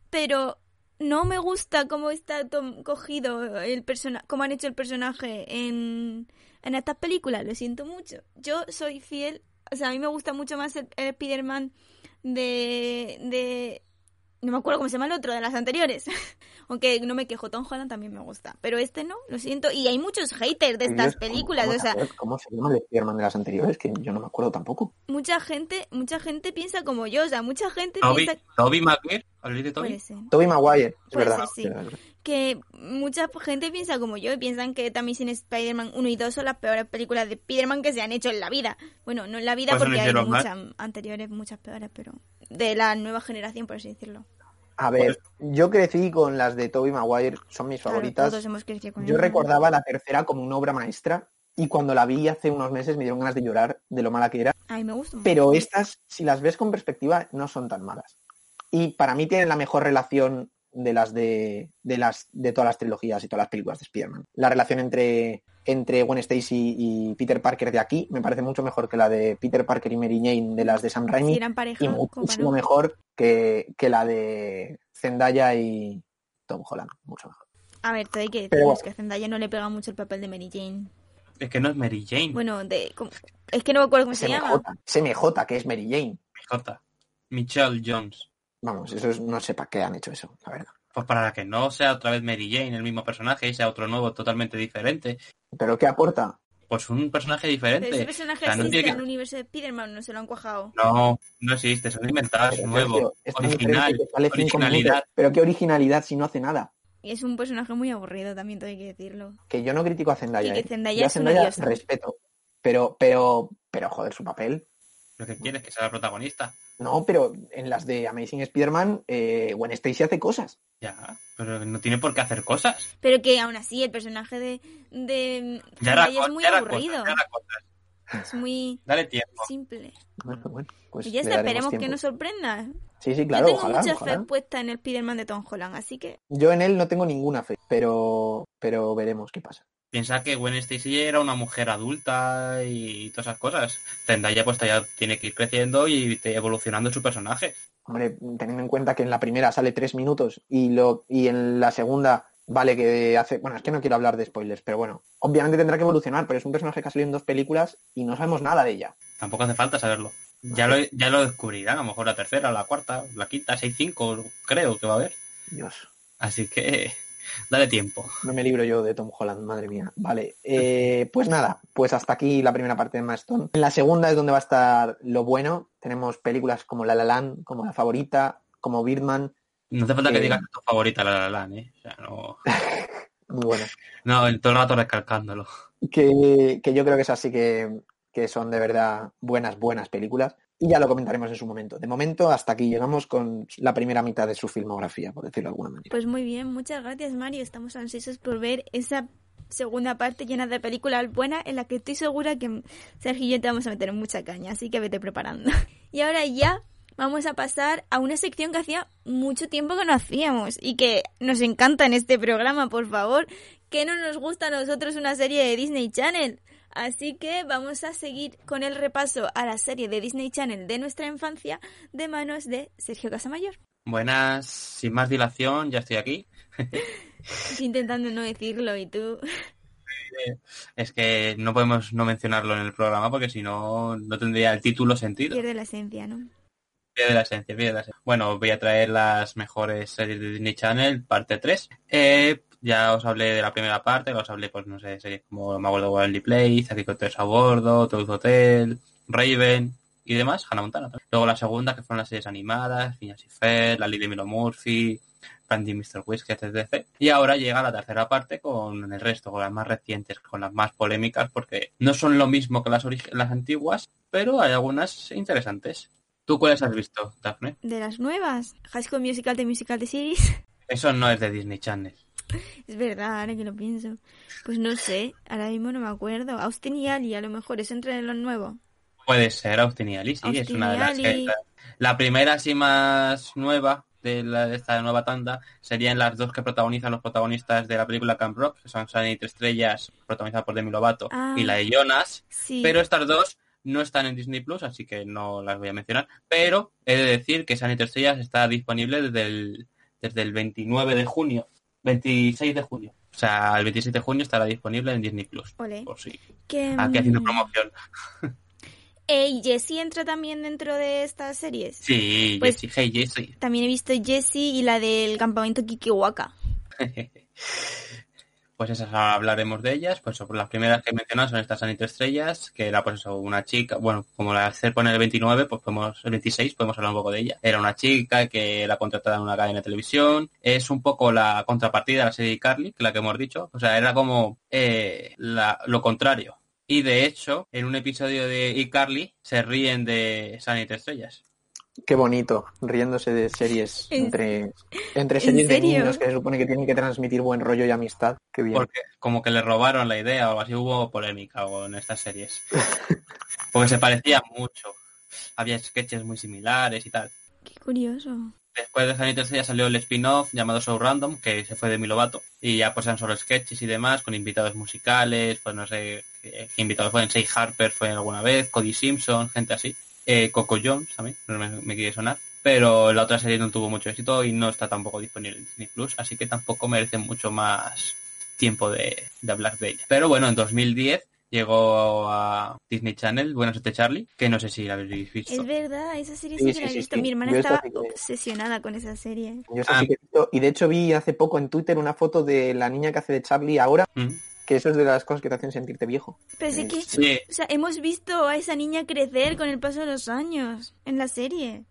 pero no me gusta cómo está cogido el personaje, cómo han hecho el personaje en, en estas películas. Lo siento mucho. Yo soy fiel. O sea, a mí me gusta mucho más el, el Spider-Man de, de no me acuerdo cómo se llama el otro, de las anteriores. Aunque no me quejo, Tom Holland también me gusta. Pero este no, lo siento. Y hay muchos haters de estas Dios, ¿cómo- películas. cómo O sea, ¿Cómo se llama el Spider-Man de las anteriores? Que yo no me acuerdo tampoco. mucha gente, mucha gente piensa como yo. O sea, mucha gente Toby, piensa Toby Maguire, ¿habléis de Toby? Tobey Maguire, es Puede verdad. ser, sí. que mucha gente piensa como yo y piensan que también sin Spider-Man 1 y 2 son las peores películas de Spider-Man que se han hecho en la vida. Bueno, no en la vida Pues porque hay hicieron mal. muchas anteriores, muchas peores, pero de la nueva generación, por así decirlo. A ver, yo crecí con las de Tobey Maguire, son mis Claro, favoritas. todos hemos crecido con Yo ellas. recordaba la tercera como una obra maestra y cuando la vi hace unos meses me dieron ganas de llorar de lo mala que era. A mí me gusta. mucho. Pero estas, si las ves con perspectiva, no son tan malas. Y para mí tienen la mejor relación de las de, de las de todas las trilogías y todas las películas de Spider-Man. La relación entre, entre Gwen Stacy y Peter Parker de aquí me parece mucho mejor que la de Peter Parker y Mary Jane de las de Sam Si Raimi eran pareja, y muchísimo mejor que, que la de Zendaya y Tom Holland. Mucho mejor. A ver, todo hay que Pero es que a Zendaya no le pega mucho el papel de Mary Jane. Es que no es Mary Jane. Bueno, de como- es que no me acuerdo cómo se llama. SMJ, SMJ, que es Mary Jane. J. Michelle Jones. Vamos, eso es- no sé para qué han hecho eso, la verdad. Pues para que no sea otra vez Mary Jane, el mismo personaje, y sea otro nuevo totalmente diferente. Pero ¿qué aporta? Pues un personaje Pero diferente. ese personaje O sea, no existe tiene en el universo de Spider-Man, no se lo han cuajado. No, no existe, son inventados, Pero, nuevo, es tan original, originalidad. Pero qué originalidad si no hace nada. Y es un personaje muy aburrido, también todo hay que decirlo. Que yo no critico a Zendaya. Y que ¿eh? Zendaya Yo a Zendaya diosa. respeto. Pero, pero, pero, joder, su papel. Lo que quieres que sea la protagonista. No, pero en las de Amazing Spider-Man, eh, Gwen Stacy hace cosas. Ya, pero no tiene por qué hacer cosas. Pero que aún así el personaje de, de Ya era, Zendaya co- es muy ya era aburrido. cosas, ya era cosas. Es muy Dale tiempo. simple. Bueno, bueno, pues y ya está, esperemos que nos sorprenda. Sí, sí, claro, Yo tengo ojalá, mucha ojalá. fe puesta en el Spider-Man de Tom Holland, así que Yo en él no tengo ninguna fe, pero, pero veremos qué pasa. Piensa que Gwen Stacy era una mujer adulta y todas esas cosas. Zendaya pues ya tiene que ir creciendo y evolucionando su personaje. Hombre, teniendo en cuenta que en la primera sale tres minutos y lo y en la segunda vale que hace. Bueno, es que no quiero hablar de spoilers, pero bueno, obviamente tendrá que evolucionar, pero es un personaje que ha salido en dos películas y no sabemos nada de ella. Tampoco hace falta saberlo. Ya lo, ya lo descubrirán, a lo mejor la tercera, la cuarta, la quinta, seis, cinco, creo que va a haber. Dios, Así que dale tiempo. no me libro yo de Tom Holland, madre mía. Vale, eh, pues nada, pues hasta aquí la primera parte de Maston. En la segunda es donde va a estar lo bueno. Tenemos películas como La La Land, como La Favorita, como Birdman, No hace falta que Eh. digas tu favorita, la la Land, ¿eh? O sea, no, muy buenas. no, el todo el rato recalcándolo. que, que yo creo que es así que, que son de verdad buenas, buenas películas. Y ya lo comentaremos en su momento. De momento, hasta aquí llegamos con la primera mitad de su filmografía, por decirlo de alguna manera. pues muy bien, muchas gracias Mario, estamos ansiosos por ver esa segunda parte llena de películas buenas en la que estoy segura que Sergio y yo te vamos a meter mucha caña, así que vete preparando. Y ahora ya vamos a pasar a una sección que hacía mucho tiempo que no hacíamos y que nos encanta en este programa, por favor, que no nos gusta a nosotros una serie de Disney Channel. Así que vamos a seguir con el repaso a la serie de Disney Channel de nuestra infancia de manos de Sergio Casamayor. Buenas, sin más dilación, ya estoy aquí. Estoy intentando no decirlo y tú... Es que no podemos no mencionarlo en el programa porque si no, no tendría el título sentido. Pierde la esencia, ¿no? Pierde la esencia, pierde la esencia. Bueno, voy a traer las mejores series de Disney Channel, parte 3. Eh, ya os hablé de la primera parte, os hablé, pues no sé, series como Me acuerdo Wildly Place, Aquí con a bordo, Toad Hotel, Raven y demás, Hannah Montana. Luego la segunda, que fueron las series animadas, Phineas y Fer, La Ley de Milo Murphy, Brandy Mr. Whiskey, etc. Y ahora llega la tercera parte con el resto, con las más recientes, con las más polémicas, porque no son lo mismo que las, las antiguas, pero hay algunas interesantes. ¿Tú cuáles has visto, Daphne? De las nuevas. High School Musical de Musical de Series. Eso no es de Disney Channel. Es verdad, ahora que lo pienso. Pues no sé, ahora mismo no me acuerdo. Austin y Ali, a lo mejor, ¿eso entra en los nuevos? Puede ser Austin y Ali, sí, es una de las que- la, primera así más nueva de, la, de esta nueva tanda serían las dos que protagonizan los protagonistas de la película Camp Rock, que son Sunny Tres Estrellas, protagonizada por Demi Lovato, Ah. y la de Jonas, Sí. pero estas dos no están en Disney Plus, así que no las voy a mencionar. Pero he de decir que Tres Estrellas está disponible desde el, desde el 29 de junio, 26 de junio. O sea, el 26 de junio estará disponible en Disney Plus. Ole. Por si Que, aquí haciendo mm, promoción. ¿Y Jessie entra también dentro de estas series? Sí, Pues- Jessie, hey Jessie. También he visto Jessie y la del campamento Kikiwaka. Pues esas hablaremos de ellas. Pues sobre las primeras que he mencionado son estas Anito Estrellas, que era pues eso, una chica, bueno, como la hacer poner el 29, pues podemos, el 26 podemos hablar un poco de ella. Era una chica que era contratada en una cadena de televisión. Es un poco la contrapartida de la serie Carly, que la que hemos dicho. O sea, era como eh, la- lo contrario. Y de hecho, en un episodio de iCarly se ríen de Sanity Estrellas. Qué bonito, riéndose de series ¿En- entre, entre en series de niños que se supone que tienen que transmitir buen rollo y amistad. Qué bien. Porque como que le robaron la idea o algo así, hubo polémica o en estas series. Porque se parecían mucho. Había sketches muy similares y tal. Qué curioso. Después de Sanity Estrellas salió el spin-off llamado Show Random, que se fue de Milovato. Y ya pues eran solo sketches y demás, con invitados musicales, pues no sé qué invitados fueron. Say Harper fue alguna vez, Cody Simpson, gente así. Eh, Coco Jones también, no me, me quiere sonar. Pero la otra serie no tuvo mucho éxito y no está tampoco disponible en Disney Plus, así que tampoco merece mucho más tiempo de, de hablar de ella. Pero bueno, en 2010 llegó a Disney Channel, Buenas noches Charlie, que no sé si la habéis visto. Es verdad, esa serie sí, Sí, que sí, la he sí, visto. sí. Mi hermana estaba sí que- obsesionada con esa serie. Yo Ah. sí que he visto. Y de hecho vi hace poco en Twitter una foto de la niña que hace de Charlie ahora, Mm. Que eso es de las cosas que te hacen sentirte viejo. Pero sí que, Sí, o sea, hemos visto a esa niña crecer con el paso de los años en la serie.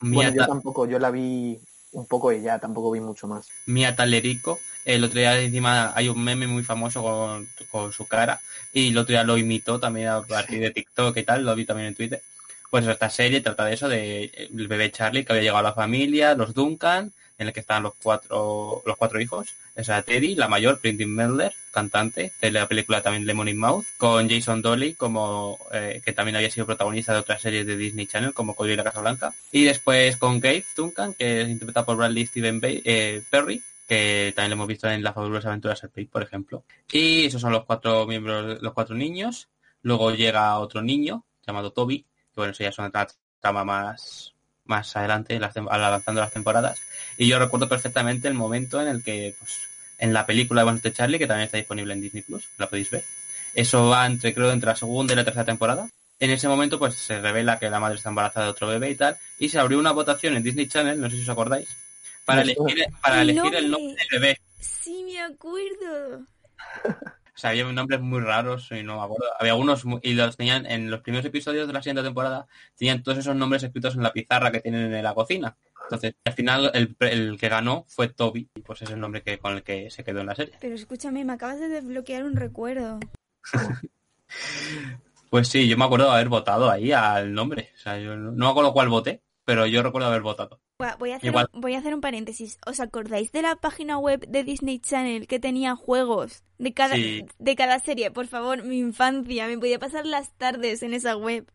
Bueno, yo Ta- tampoco, yo la vi un poco y ya, tampoco vi mucho más. Mia Talerico. El otro día encima hay un meme muy famoso con, con su cara y el otro día lo imitó también a partir de TikTok y tal, lo vi también en Twitter. Pues esta serie trata de eso, de el bebé Charlie que había llegado a la familia, los Duncan, en el que estaban los cuatro, los cuatro hijos. O sea, Teddy, la mayor, Britney Mendler, cantante de la película también Lemon in Mouth, con Jason Dolly, como eh, que también había sido protagonista de otras series de Disney Channel, como Cody y la Casa Blanca. Y después con Gabe Duncan, que es interpretado por Bradley Steven Bay- eh, Perry, que también lo hemos visto en las fabulosas aventuras del País, por ejemplo. Y esos son los cuatro miembros, los cuatro niños. Luego llega otro niño llamado Toby, que bueno, eso ya es una tra- trama más, más adelante, en las avanzando las temporadas. Y yo recuerdo perfectamente el momento en el que, pues, en la película de de Charlie, que también está disponible en Disney Plus, la podéis ver. Eso va entre, creo, entre la segunda y la tercera temporada. En ese momento, pues se revela que la madre está embarazada de otro bebé y tal. Y se abrió una votación en Disney Channel, no sé si os acordáis, para elegir, para El elegir el nombre del bebé. Sí, me acuerdo. O sea, había nombres muy raros y no me acuerdo. Había algunos y los tenían en los primeros episodios de la siguiente temporada, tenían todos esos nombres escritos en la pizarra que tienen en la cocina. Entonces, al final el, el que ganó fue Toby, y pues es el nombre que con el que se quedó en la serie. Pero escúchame, me acabas de desbloquear un recuerdo. Pues sí, yo me acuerdo de haber votado ahí al nombre. O sea, yo no, no me acuerdo cuál voté, pero yo recuerdo haber votado. Voy a- hacer Igual. un, voy a hacer un paréntesis. ¿Os acordáis de la página web de Disney Channel que tenía juegos de cada, Sí. de cada serie? Por favor, mi infancia. Me podía pasar las tardes en esa web.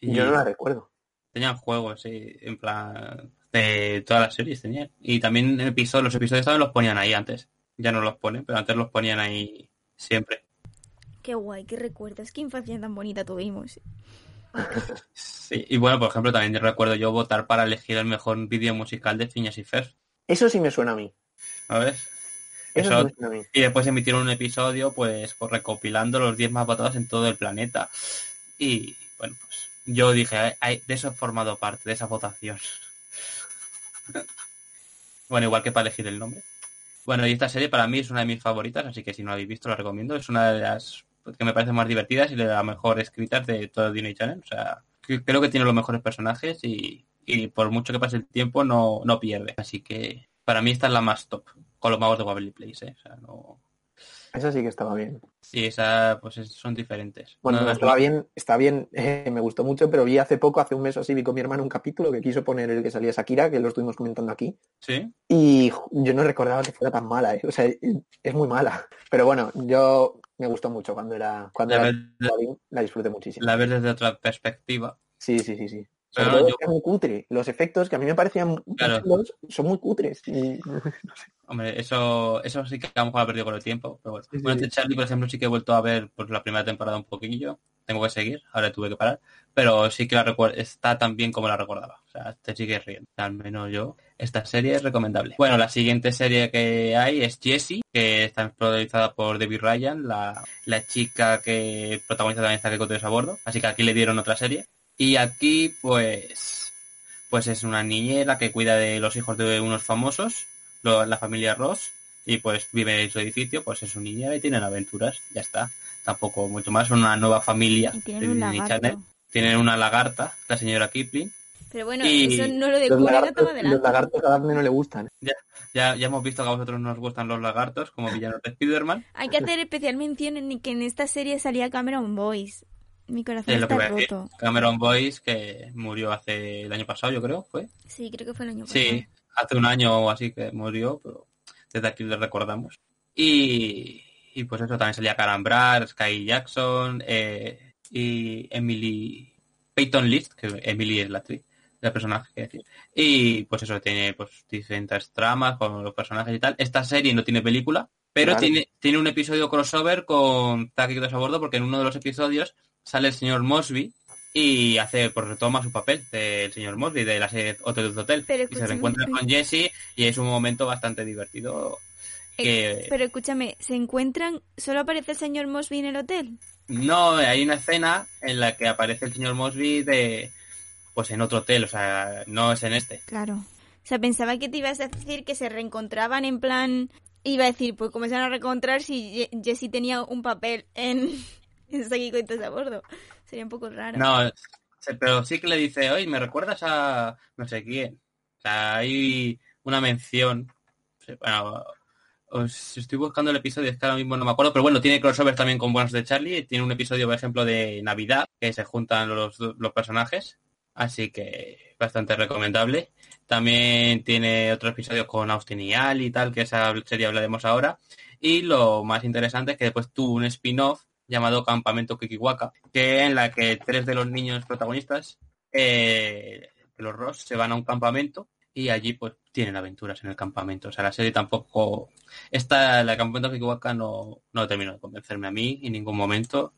Y Yo no la recuerdo. tenían juegos, sí, en plan de todas las series tenían. Y también episodios, los episodios también los ponían ahí antes. Ya no los ponen, pero antes los ponían ahí siempre. Qué guay, qué recuerdos. Qué infancia tan bonita tuvimos. Sí, y bueno, por ejemplo, también recuerdo yo votar para elegir el mejor vídeo musical de Phineas y Fer, Eso sí me suena a mí. ¿sabes? Eso, Eso- sí me suena a mí. Y después emitieron un episodio, pues, pues, recopilando los 10 más votados en todo el planeta. Y bueno, pues yo dije, "Ay, ay, de eso he formado parte, de esa votación. bueno, igual que para elegir el nombre. Bueno, y esta serie para mí es una de mis favoritas, así que si no la habéis visto, la recomiendo. Es una de las que me parecen más divertidas y de las mejor escritas de todo Disney Channel. O sea, que- creo que tiene los mejores personajes y, y por mucho que pase el tiempo no, no pierde. Así que para mí esta es la más top, con los magos de Waverly Place. ¿eh? O sea, no... Esa sí que estaba bien. Sí, esa, pues es- son diferentes. Bueno, No, estaba bien, está bien, eh, me gustó mucho, pero vi hace poco, hace un mes o así, vi con mi hermano un capítulo que quiso poner el que salía Shakira, que lo estuvimos comentando aquí, Sí, y yo no recordaba que fuera tan mala, ¿eh? o sea, es muy mala. Pero bueno, yo me gustó mucho cuando era, cuando la era joven, la disfruté muchísimo. la ves desde otra perspectiva. Sí, sí, sí, sí. Pero yo- es muy cutre. Los efectos que a mí me parecían Claro. son muy cutres. Y- Hombre, eso, eso sí que a lo mejor ha perdido con el tiempo. Pero bueno, Sí, sí, Bueno, sí. este Charlie, por ejemplo, sí que he vuelto a ver pues, la primera temporada un poquillo. Tengo que seguir, ahora tuve que parar. Pero sí que la está tan bien como la recordaba. O sea, te sigue riendo. Al menos yo, esta serie es recomendable. Bueno, la siguiente serie que hay es Jessie, que está protagonizada por Debbie Ryan, la, la chica que protagoniza también está que Cotes a bordo. Así que aquí le dieron otra serie. Y aquí, pues, pues es una niñera que cuida de los hijos de unos famosos, lo- la familia Ross, y pues vive en su edificio, pues es su niñera y tienen aventuras, ya está. Tampoco mucho más, son una nueva familia Y de tienen un Disney Channel. Tienen una lagarta, la señora Kipling. Pero bueno, Y eso no lo Los descubrí los lagartos a Daphne no le gustan. Ya, ya hemos visto que a vosotros nos gustan los lagartos como villanos de Spider-Man. Hay que hacer especial mención en que en esta serie salía Cameron Boyce. Mi corazón Es lo que está voy a decir. roto. Cameron Boyce, que murió hace el año pasado, yo creo, ¿fue? Sí, creo que fue el año pasado. Sí, hace un año o así que murió, pero desde aquí le recordamos. Y, y pues eso, también salía Karen Brad, Sky Jackson eh, y Emily Peyton List, que Emily es la actriz, el personaje, que decir. Y pues eso, tiene pues diferentes tramas con los personajes y tal. Esta serie no tiene película, pero Claro. tiene, tiene un episodio crossover con Taquitos a bordo, porque en uno de los episodios sale el señor Mosby y hace, pues retoma su papel del señor Mosby de la serie Hotel de Hotel. Pero y se reencuentra con Jesse y es un momento bastante divertido. Que Pero escúchame, ¿se encuentran? ¿Solo aparece el señor Mosby en el hotel? no hay una escena en la que aparece el señor Mosby de pues en otro hotel, o sea, no es en este. Claro. O sea, pensaba que te ibas a decir que se reencontraban en plan... Iba a decir, pues van a reencontrar si Jessie tenía un papel en, en Saki Coitos a bordo. Sería un poco raro. No, pero sí que le dice, oye, ¿me recuerdas a no sé quién? O sea, hay una mención. Bueno, estoy buscando el episodio, es que ahora mismo no me acuerdo, pero bueno, tiene crossovers también con Buenos de Charlie. Tiene un episodio, por ejemplo, de Navidad, que se juntan los, los personajes. Así que bastante recomendable. También tiene otro episodio con Austin y Al y tal, que esa serie hablaremos ahora. Y lo más interesante es que después tuvo un spin-off llamado Campamento Kikiwaka, que en la que tres de los niños protagonistas eh, los Ross se van a un campamento y allí pues tienen aventuras en el campamento. O sea, la serie tampoco... Esta, la Campamento Kikiwaka no, no terminó de convencerme a mí en ningún momento.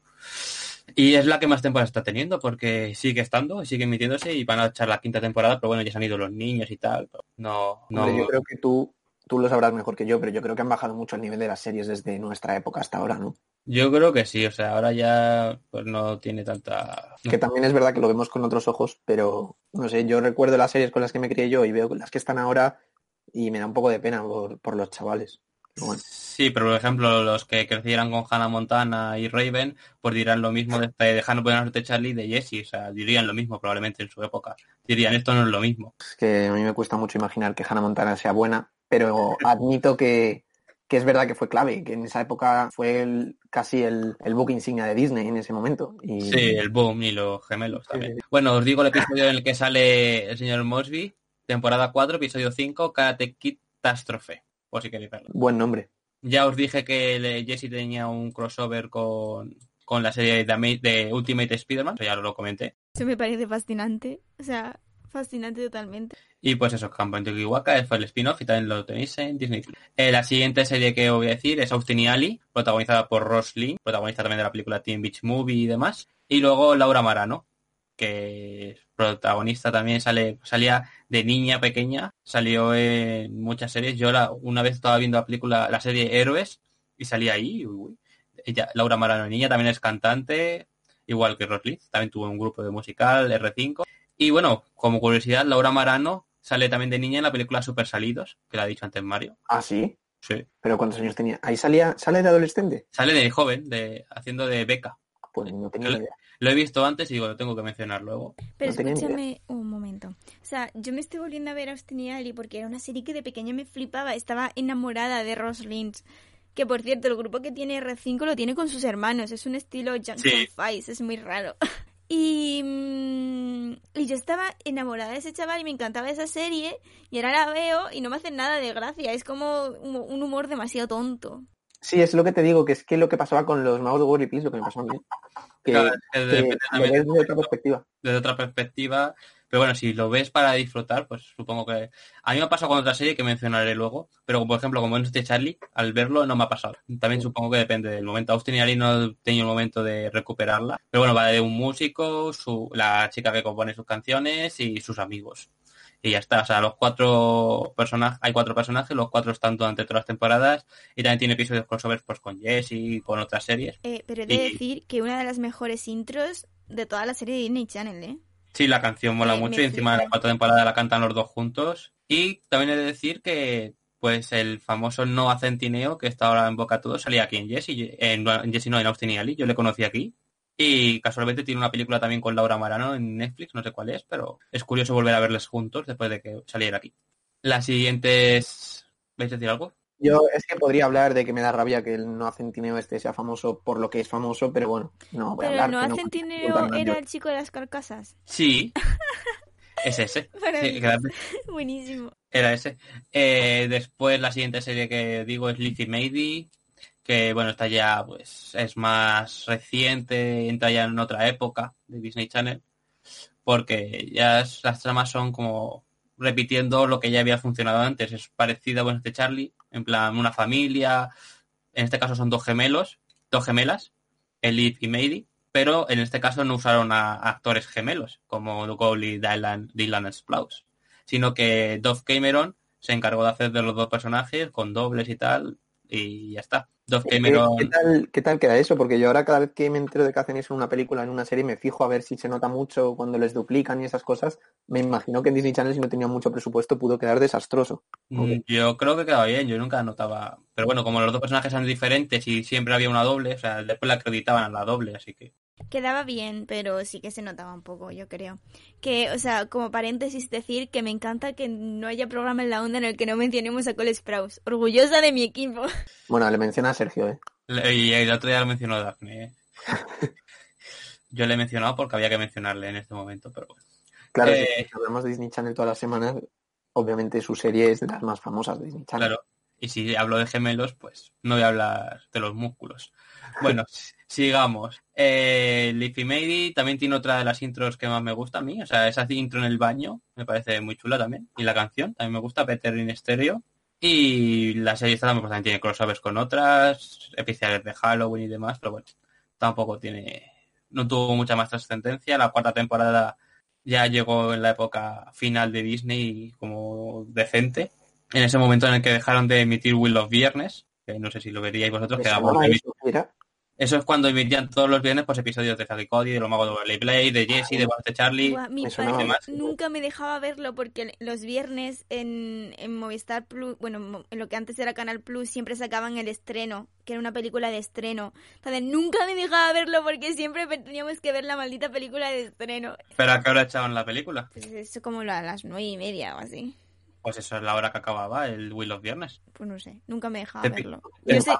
Y es la que más temporada está teniendo porque sigue estando, sigue emitiéndose y van a echar la quinta temporada, pero bueno, ya se han ido los niños y tal. No, no. Hombre, yo creo que tú, tú lo sabrás mejor que yo, pero yo creo que han bajado mucho el nivel de las series desde nuestra época hasta ahora, ¿no? Yo creo que sí, o sea, ahora ya pues no tiene tanta... Que también es verdad que lo vemos con otros ojos, pero no sé, yo recuerdo las series con las que me crié yo y veo las que están ahora y me da un poco de pena por, por los chavales. Bueno, Sí, pero por ejemplo, los que crecieran con Hannah Montana y Raven, pues dirán lo mismo de, de Hannah Montana de Charlie y de Jessie, o sea, dirían lo mismo probablemente en su época. Dirían, esto no es lo mismo. es que a mí me cuesta mucho imaginar que Hannah Montana sea buena, pero admito que, que es verdad que fue clave, que en esa época fue el- casi el, el book insignia de Disney en ese momento. Y Sí, el boom y los gemelos también. Sí, Bueno, os digo el episodio en el que sale el señor Mosby, temporada 4, episodio 5, Karate Catástrofe, por si queréis verlo. buen nombre. Ya os dije que Jesse tenía un crossover con, con la serie de, Ultimate Spider-Man, ya lo comenté. Eso me parece fascinante. O sea, fascinante totalmente. Y pues eso, Campamento Kiwaka fue el spin-off y también lo tenéis en Disney. Eh, la siguiente serie que os voy a decir es Austin y Ali, protagonizada por Ross protagonista también de la película Teen Beach Movie y demás. Y luego Laura Marano, que es protagonista también sale, salía de niña pequeña, salió en muchas series. Yo la, una vez estaba viendo la película, la serie Héroes, y salía ahí. uy, uy. Ella, Laura Marano, niña, también es cantante, igual que Ross también tuvo un grupo de musical, R5. Y bueno, como curiosidad, Laura Marano sale también de niña en la película Super Salidos, que la ha dicho antes Mario. Ah, sí, Sí. pero ¿cuántos años tenía? Ahí salía, sale de adolescente. Sale de joven, de, haciendo de beca. Pues no tenía ni idea. Lo he visto antes y digo, lo tengo que mencionar luego. Pero No escúchame un momento. O sea, yo me estoy volviendo a ver Austin y Ali porque era una serie que de pequeña me flipaba. Estaba enamorada de Ross Lynch. Que por cierto, el grupo que tiene R5 lo tiene con sus hermanos. Es un estilo Junction Sí. Five, es muy raro. Y, mm, y yo estaba enamorada de ese chaval y me encantaba esa serie. Y ahora la veo y no me hace nada de gracia. Es como un humor demasiado tonto. Sí, es lo que te digo, que es que lo que pasaba con los magos de Warrior Peace, lo que me pasó a mí. Que, Claro, es que desde otra perspectiva. desde otra perspectiva. Pero bueno, si lo ves para disfrutar, pues supongo que... A mí me ha pasado con otra serie que mencionaré luego, pero por ejemplo, como en este Charlie, al verlo no me ha pasado. También supongo que depende del momento. Austin y Ali no he tenido el momento de recuperarla. Pero bueno, va de un músico, su, la chica que compone sus canciones y sus amigos. Y ya está. O sea, los cuatro personajes, hay cuatro personajes, los cuatro están durante todas las temporadas y también tiene episodios crossovers pues con Jess y con otras series. Eh, pero he de Y- decir que una de las mejores intros de toda la serie de Disney Channel, ¿eh? Sí, la canción mola Me- mucho me y encima de la cuarta temporada la cantan los dos juntos. Y también he de decir que pues el famoso Noah Centineo, que está ahora en boca de todos, salía aquí en Jessie, en, en Jessie no, en Austin y Ali, yo le conocí aquí. Y casualmente tiene una película también con Laura Marano en Netflix, no sé cuál es, pero es curioso volver a verles juntos después de que saliera aquí. La siguiente es... ¿Vais a decir algo? Yo es que podría hablar de que me da rabia que el no Centineo este sea famoso por lo que es famoso, pero bueno, no voy a Pero hablar. no hacen conozco Centineo era el chico de las carcasas. Sí. es ese. Sí, Buenísimo. Era ese. Eh, después la siguiente serie que digo es Lizzie Maybe, que bueno, esta ya pues es más reciente, entra ya en otra época de Disney Channel, porque ya es- las tramas son como repitiendo lo que ya había funcionado antes. Es parecida a bueno, este Charlie, en plan una familia, en este caso son dos gemelos, dos gemelas, Elif y Maybe, pero en este caso no usaron a, actores gemelos como Cole y Dylan, Dylan Sprouse sino que Dove Cameron se encargó de hacer de los dos personajes con dobles y tal, y ya está. Dove ¿Qué, Cameron, qué tal, ¿Qué tal queda eso? Porque yo ahora cada vez que me entero de que hacen eso en una película, en una serie, me fijo a ver si se nota mucho cuando les duplican y esas cosas. Me imagino que en Disney Channel, si no tenía mucho presupuesto, pudo quedar desastroso. mm, yo creo que quedaba bien, yo nunca notaba. Pero bueno, como los dos personajes eran diferentes y siempre había una doble, o sea, después la acreditaban a la doble, así que. Quedaba bien, pero sí que se notaba un poco, yo creo. Que, o sea, como paréntesis decir que me encanta que no haya programa en la onda en el que no mencionemos a Cole Sprouse. Orgullosa de mi equipo. Bueno, le menciona a Sergio, ¿eh? Le- Y el otro día lo mencionó Daphne. ¿eh? Yo le he mencionado porque había que mencionarle en este momento, pero bueno. Claro, Eh, si hablamos de Disney Channel todas las semanas, obviamente su serie es de las más famosas de Disney Channel. Claro. Y si hablo de gemelos, pues no voy a hablar de los músculos. Bueno, sigamos. Eh, Leafy Maybe también tiene otra de las intros que más me gusta a mí. O sea, esa intro en el baño me parece muy chula también. Y la canción también me gusta, Peter in Stereo. Y la serie esta también, pues, también tiene crossovers con otras, especiales de Halloween y demás, pero bueno, tampoco tiene, no tuvo mucha más trascendencia. La cuarta temporada ya llegó en la época final de Disney como decente. En ese momento en el que dejaron de emitir Will of Viernes, que no sé si lo veríais vosotros, ¿Me que eso? Es cuando emitían todos los viernes pues episodios de Zack Cody, de los magos de Waverly Place, de Jesse, de Bart Charlie. Mi padre nunca me dejaba verlo porque los viernes en, en Movistar Plus, bueno, en lo que antes era Canal Plus, siempre sacaban el estreno, que era una película de estreno. Entonces nunca me dejaba verlo porque siempre teníamos que ver la maldita película de estreno. Pero a qué hora echaban la película. Pues eso como a las nueve y media o así. Pues eso es la hora que acababa el Will of Viernes. Pues no sé, nunca me dejaba verlo. Yo sé,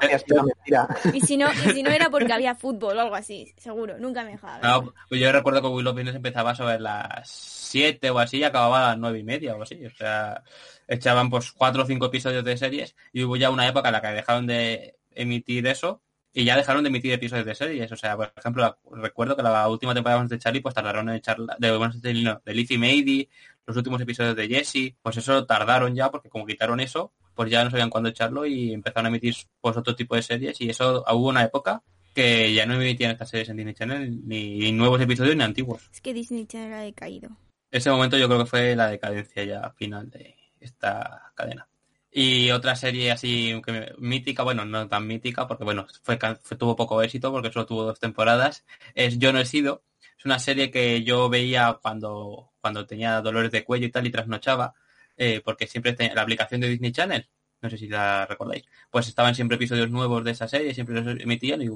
y si no, y si no era porque había fútbol o algo así, seguro, nunca me dejaba verlo. No, pues yo recuerdo que Will of Viernes empezaba sobre las 7 o así y acababa a las 9 y media o así. O sea, echaban pues cuatro o cinco episodios de series y hubo ya una época en la que dejaron de emitir eso y ya dejaron de emitir episodios de series. O sea, por ejemplo, recuerdo que la última temporada de Charlie pues tardaron en echar de, bueno, de, no, de Lizzie los últimos episodios de Jesse, pues eso tardaron ya porque como quitaron eso, pues ya no sabían cuándo echarlo y empezaron a emitir pues otro tipo de series y eso hubo una época que ya no emitían estas series en Disney Channel, ni nuevos episodios ni antiguos. Es que Disney Channel ha decaído. Ese momento yo creo que fue la decadencia ya final de esta cadena. Y otra serie así que mítica, bueno, no tan mítica, porque bueno, fue, fue- tuvo poco éxito porque solo tuvo dos temporadas, es Yo no he sido. Es una serie que yo veía cuando, cuando tenía dolores de cuello y tal y trasnochaba, eh, porque siempre tenía la aplicación de Disney Channel, no sé si la recordáis, pues estaban siempre episodios nuevos de esa serie, siempre los emitían y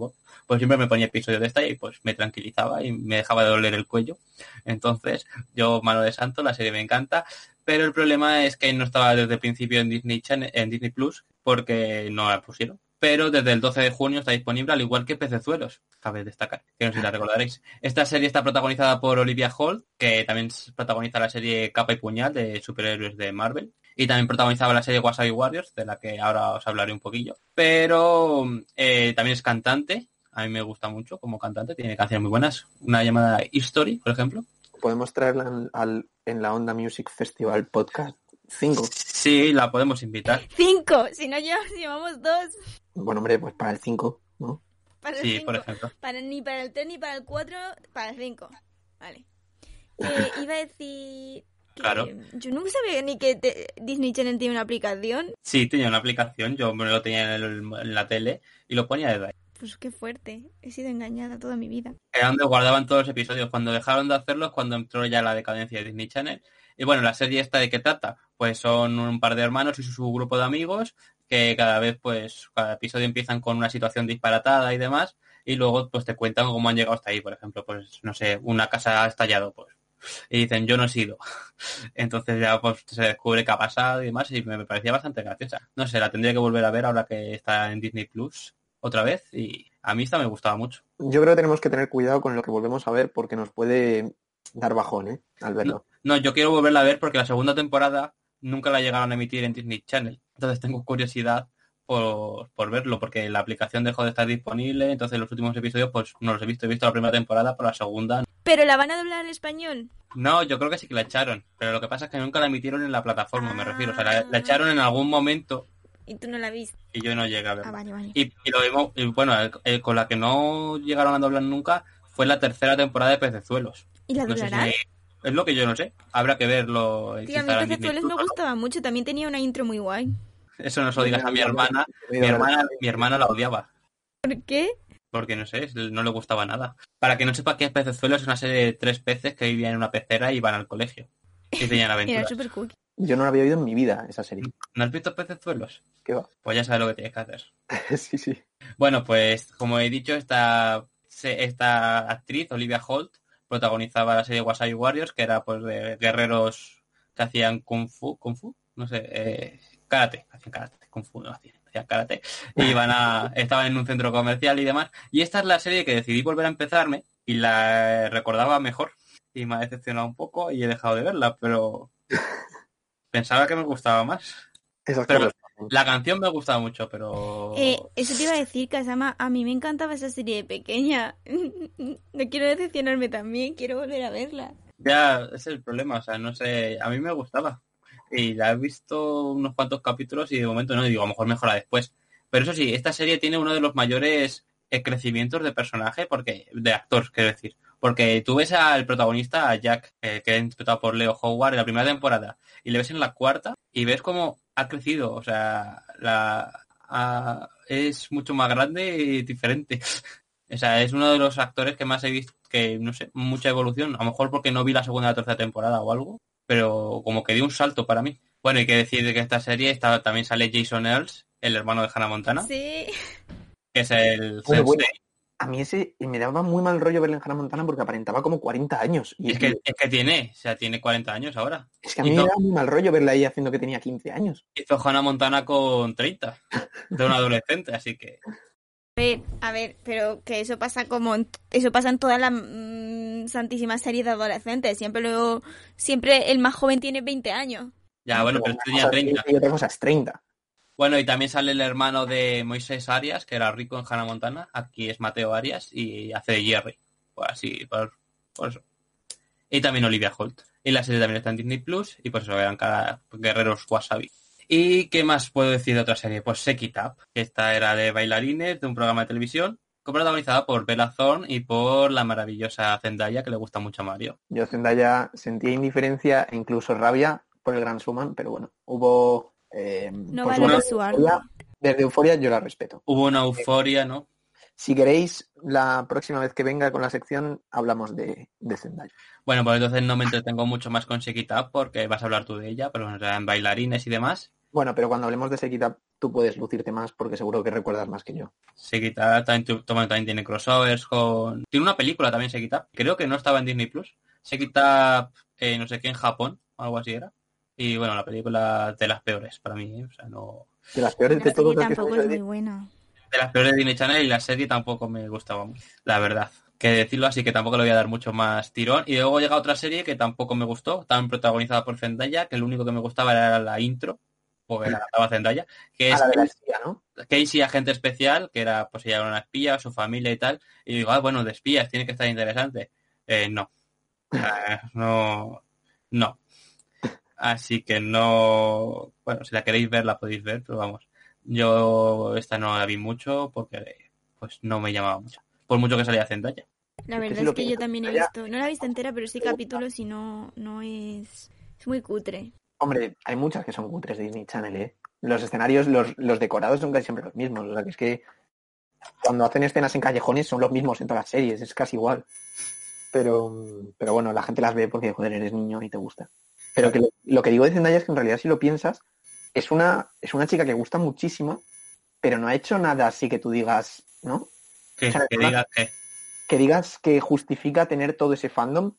pues siempre me ponía episodios de esta y pues me tranquilizaba y me dejaba de doler el cuello. Entonces, yo, mano de santo, la serie me encanta, pero el problema es que no estaba desde el principio en Disney Channel, en Disney Plus, porque no la pusieron. Pero desde el 12 de junio está disponible, al igual que Pecezuelos, cabe destacar, que no sé si la recordaréis. Esta serie está protagonizada por Olivia Holt, que también protagoniza la serie Capa y Puñal de superhéroes de Marvel, y también protagonizaba la serie Wasabi Warriors, de la que ahora os hablaré un poquillo. Pero eh, también es cantante, a mí me gusta mucho como cantante, tiene canciones muy buenas, una llamada History, por ejemplo. Podemos traerla en, al, en la Onda Music Festival Podcast 5. Sí, la podemos invitar. Cinco, si no llevamos, llevamos dos. Bueno, hombre, pues para el 5, ¿no? Para el Sí, cinco. por ejemplo. Para, ni para el 3 ni para el 4, para el 5. Vale. Eh, iba a decir... que Claro. Yo nunca sabía ni que te- Disney Channel tiene una aplicación. Sí, tenía una aplicación, yo me lo tenía en, el- en la tele y lo ponía desde ahí. Pues qué fuerte. He sido engañada toda mi vida. Era donde guardaban todos los episodios. Cuando dejaron de hacerlo es cuando entró ya la decadencia de Disney Channel. Y bueno, la serie esta de qué trata, pues son un par de hermanos y su, grupo de amigos que cada vez, pues, cada episodio empiezan con una situación disparatada y demás, y luego pues te cuentan cómo han llegado hasta ahí, por ejemplo, pues, no sé, una casa ha estallado, pues, y dicen, yo no he sido. Entonces ya pues se descubre qué ha pasado y demás, y me parecía bastante graciosa. No sé, la tendría que volver a ver ahora que está en Disney Plus otra vez, y a mí esta me gustaba mucho. Yo creo que tenemos que tener cuidado con lo que volvemos a ver porque nos puede dar bajón, ¿eh? Al verlo. No, yo quiero volverla a ver porque la segunda temporada nunca la llegaron a emitir en Disney Channel. Entonces tengo curiosidad por, por verlo, porque la aplicación dejó de estar disponible, entonces los últimos episodios pues no los he visto, he visto la primera temporada, pero la segunda ¿Pero la van a doblar al español? no, yo creo que sí que la echaron, pero lo que pasa es que nunca la emitieron en la plataforma, me refiero, o sea, la, Ah. la echaron en algún momento Y tú no la viste. y yo no llegué a Ah, verla. vale, vale. Y, y lo mismo, y bueno, el- el- con la que no llegaron a doblar nunca fue la tercera temporada de Pecezuelos. ¿Y la No sé si- es lo que yo no sé, habrá que verlo. Tío, a mí Pecezuelos me gustaba mucho. También tenía una intro muy guay. Eso no se lo digas a mi hermana. Mi hermana, mi hermana la odiaba. ¿Por qué? Porque no sé, no le gustaba nada. Para que no sepa qué es Pecezuelos, es una serie de tres peces que vivían en una pecera y iban al colegio. Y tenían Era aventuras. super cool. Yo no la había oído en mi vida, esa serie. ¿No has visto Pecezuelos? ¿Qué va? Pues ya sabes lo que tienes que hacer. sí, sí. Bueno, pues como he dicho, esta, se- esta actriz, Olivia Holt, protagonizaba la serie Wasabi Warriors, que era pues de guerreros que hacían kung fu, kung fu, no sé, eh, karate, hacían karate, kung fu no hacían, hacían karate, y iban a, estaban en un centro comercial y demás. Y esta es la serie que decidí volver a empezarme y la recordaba mejor y me ha decepcionado un poco y he dejado de verla, pero pensaba que me gustaba más. Pero-. La canción me gustaba mucho, pero... Eh, eso te iba a decir, Kasama. A mí me encantaba esa serie de pequeña. No quiero decepcionarme también. Quiero volver a verla. Ya, ese es el problema, o sea, no sé, a mí me gustaba. Y la he visto unos cuantos capítulos y de momento no, digo, a lo mejor mejora después. Pero eso sí, esta serie tiene uno de los mayores eh, crecimientos de personaje, porque de actor, quiero decir. Porque tú ves al protagonista, a Jack, eh, que es interpretado por Leo Howard en la primera temporada, y le ves en la cuarta y ves cómo ha crecido, o sea, la, es mucho más grande y diferente. O sea, es uno de los actores que más he visto, que no sé, mucha evolución. A lo mejor porque no vi la segunda o la tercera temporada o algo, pero como que dio un salto para mí. Bueno, hay que decir de que esta serie está, también sale Jason Earls, el hermano de Hannah Montana, Sí. que es el Bueno, bueno. A mí ese me daba muy mal rollo verle en Hannah Montana porque aparentaba como 40 años. Y Es que, es que tiene, o sea, tiene 40 años ahora. es que a mí hizo- me daba muy mal rollo verla ahí haciendo que tenía 15 años. Hizo Hannah Montana con 30, de un adolescente, así que... A ver, a ver, pero que eso pasa como en- eso pasa en todas las mm, santísimas series de adolescentes. Siempre luego, siempre el más joven tiene 20 años. Ya, bueno, pero este tenía cosa es 30. 15 Y otra cosa es 30. Bueno, y también sale el hermano de Moisés Arias, que era rico en Hannah Montana. Aquí es Mateo Arias y hace de Jerry. Pues así, por, por eso. Y también Olivia Holt. Y la serie también está en Disney Plus y pues eso eran cada guerreros wasabi. ¿Y qué más puedo decir de otra serie? Pues It Up, que esta era de bailarines de un programa de televisión, protagonizada por Bella Thorne y por la maravillosa Zendaya, que le gusta mucho a Mario. Yo Zendaya sentía indiferencia e incluso rabia por el Gran Suman, pero bueno, hubo... eh, No su arte. Euforia. Desde Euforia yo la respeto. Hubo una euforia, ¿no? Si queréis, la próxima vez que venga con la sección hablamos de, de Zendaya. Bueno, pues entonces no me entretengo mucho más con Up porque vas a hablar tú de ella, pero bueno, eran bailarines y demás. Bueno, pero cuando hablemos de Sekita, tú puedes lucirte más porque seguro que recuerdas más que yo. Up también, también tiene crossovers con... Tiene una película también Up. Creo que no estaba en Disney Plus. Up, eh, no sé qué, en Japón, o algo así era. Y bueno, la película de las peores para mí, ¿eh? o sea, no... De las peores La de que tampoco es muy buena. de las peores de Disney Channel y la serie tampoco me gustaba mucho, la verdad. Que decirlo así, que tampoco le voy a dar mucho más tirón. Y luego llega otra serie que tampoco me gustó, tan protagonizada por Zendaya, que lo único que me gustaba era la intro, porque la cantaba Zendaya, que A es la espía, ¿no? Casey, agente especial, que era, pues ella era una espía, su familia y tal. Y digo, ah, bueno, de espías, tiene que estar interesante. Eh, no. No. No. Así que no. Bueno, si la queréis ver, la podéis ver, pero vamos. Yo esta no la vi mucho porque pues no me llamaba mucho. Por mucho que salía Zendaya. La verdad es que yo también he visto, no la he visto entera, pero sí capítulos y no, no es, es muy cutre. Hombre, hay muchas que son cutres de Disney Channel, ¿eh? Los escenarios, los, los decorados son casi siempre los mismos. O sea, que es que cuando hacen escenas en callejones son los mismos en todas las series, es casi igual. Pero, pero bueno, la gente las ve porque, joder, eres niño y te gusta. Pero que lo, lo que digo de Zendaya es que en realidad, si lo piensas, es una, es una chica que gusta muchísimo, pero no ha hecho nada así que tú digas, ¿no? Que, O sea, que digas que justifica tener todo ese fandom,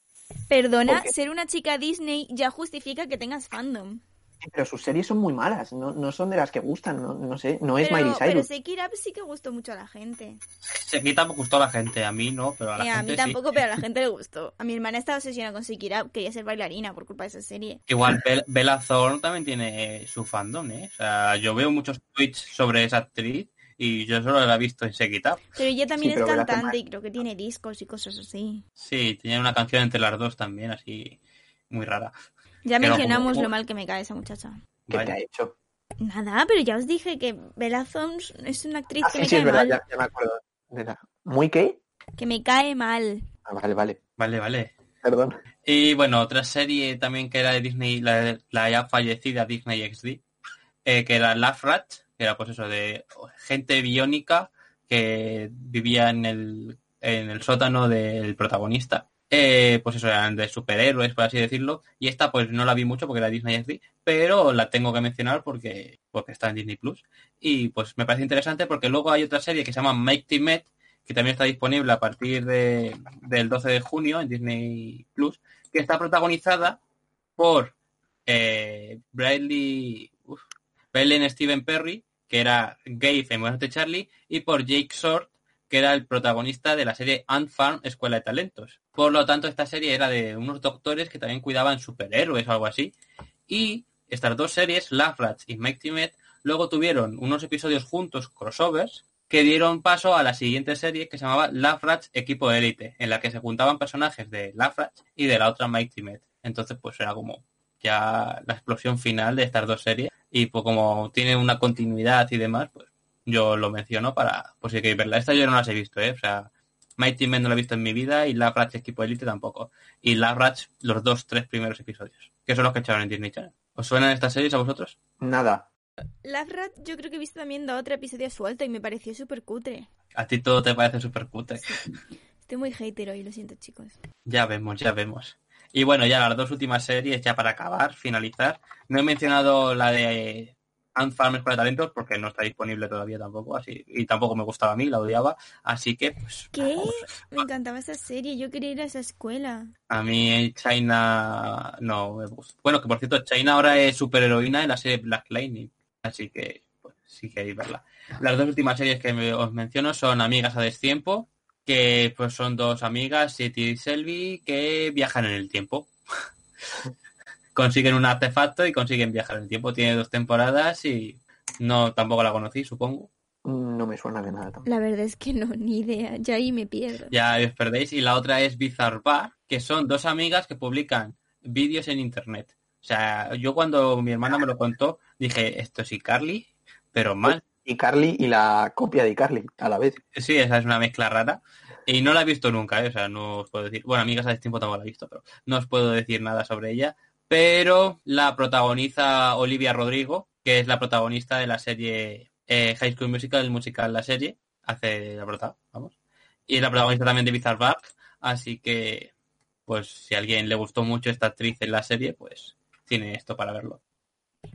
Perdona, ser una chica Disney ya justifica que tengas fandom. Pero sus series son muy malas, no, no son de las que gustan, no, no sé, no es Pero, Miley pero Cyrus. It Up sí que gustó mucho a la gente. se quita me gustó a la gente, a mí no, pero a la Eh, a gente mí sí. tampoco, pero a la gente le gustó. A mi hermana estaba obsesionada con Up, quería ser bailarina por culpa de esa serie. Igual Bel- Bella Thorne también tiene su fandom, ¿eh? O sea, yo veo muchos tweets sobre esa actriz y yo solo la he visto en Sekita. Pero ella también Sí, es pero cantante y creo que tiene discos y cosas así. Sí, tenía una canción entre las dos también, así muy rara. Ya mencionamos como- lo mal que me cae esa muchacha. ¿Qué te ha hecho? Nada, pero ya os dije que Bella Thorne es una actriz Ah, que sí, me sí, es cae verdad, mal. ya, ya me acuerdo. de la- ¿Muy qué? Que me cae mal. Ah, vale, vale, Vale, vale. perdón. Y bueno, otra serie también que era de Disney, la, la ya fallecida Disney XD, eh, que era Laugh Rat, que era pues eso de gente biónica que vivía en el, en el sótano del protagonista. Eh, pues eso, eran de superhéroes, por así decirlo. Y esta pues no la vi mucho porque era Disney XD, pero la tengo que mencionar porque, porque está en Disney Plus. Y pues me parece interesante porque luego hay otra serie que se llama Make Team Met, que también está disponible a partir de, del 12 de junio en Disney Plus, que está protagonizada por eh, Bradley, uf, Steven Perry, que era gay en Buenas Charlie, y por Jake Short, que era el protagonista de la serie Ant Farm Escuela de Talentos. Por lo tanto, esta serie era de unos doctores que también cuidaban superhéroes o algo así. Y estas dos series, Laugh Rats y Make Team Met, luego tuvieron unos episodios juntos, crossovers, que dieron paso a la siguiente serie que se llamaba Laugh Rats Equipo Élite, en la que se juntaban personajes de Laugh Rats y de la otra Mighty Met. Entonces, pues era como ya la explosión final de estas dos series. Y pues como tiene una continuidad y demás, pues yo lo menciono para, pues si queréis verla. Esta yo no las he visto, ¿eh? O sea, Mighty Men no la he visto en mi vida y Laugh Rats Equipo de Élite tampoco. Y Laugh Rats los dos, tres primeros episodios, que son los que echaron en Disney Channel. ¿Os suenan estas series a vosotros? Nada. Laugh Rat yo creo que he visto también dos o tres episodios sueltos y me pareció súper cutre. A ti todo te parece súper cutre. Estoy muy hater hoy, lo siento chicos. Ya vemos, ya vemos. Y bueno, ya las dos últimas series, ya para acabar, finalizar. No he mencionado la de Escuela de Talentos porque no está disponible todavía tampoco, así y tampoco me gustaba a mí, la odiaba. Así que, pues, ¿Qué? Me encantaba esa serie, yo quería ir a esa escuela. a mí China no me gusta. Bueno, que por cierto, China ahora es superheroína en la serie Black Lightning. Así que, pues, sí queréis verla. Las dos últimas series que me- os menciono son Amigas a Destiempo, que pues son dos amigas, Siti y Selby, que viajan en el tiempo. Consiguen un artefacto y consiguen viajar en el tiempo. Tiene dos temporadas y no tampoco la conocí, supongo. No me suena de nada tampoco. La verdad es que no, ni idea, ya ahí me pierdo. Ya os perdéis. Y la otra es Bizarre Bar, que son dos amigas que publican vídeos en internet. O sea, yo cuando mi hermana me lo contó, dije, esto es iCarly, pero mal. Y Carly y la copia de Carly a la vez. Sí, esa es una mezcla rara. Y no la he visto nunca, ¿eh? o sea, no os puedo decir. Bueno, amigas a tiempo tampoco la he visto, pero no os puedo decir nada sobre ella. Pero la protagoniza Olivia Rodrigo, que es la protagonista de la serie eh, High School Musical, el musical La Serie. Hace la prota, vamos. Y es la protagonista también de Bizarre Bark. Así que, pues, si a alguien le gustó mucho esta actriz en la serie, pues tiene esto para verlo.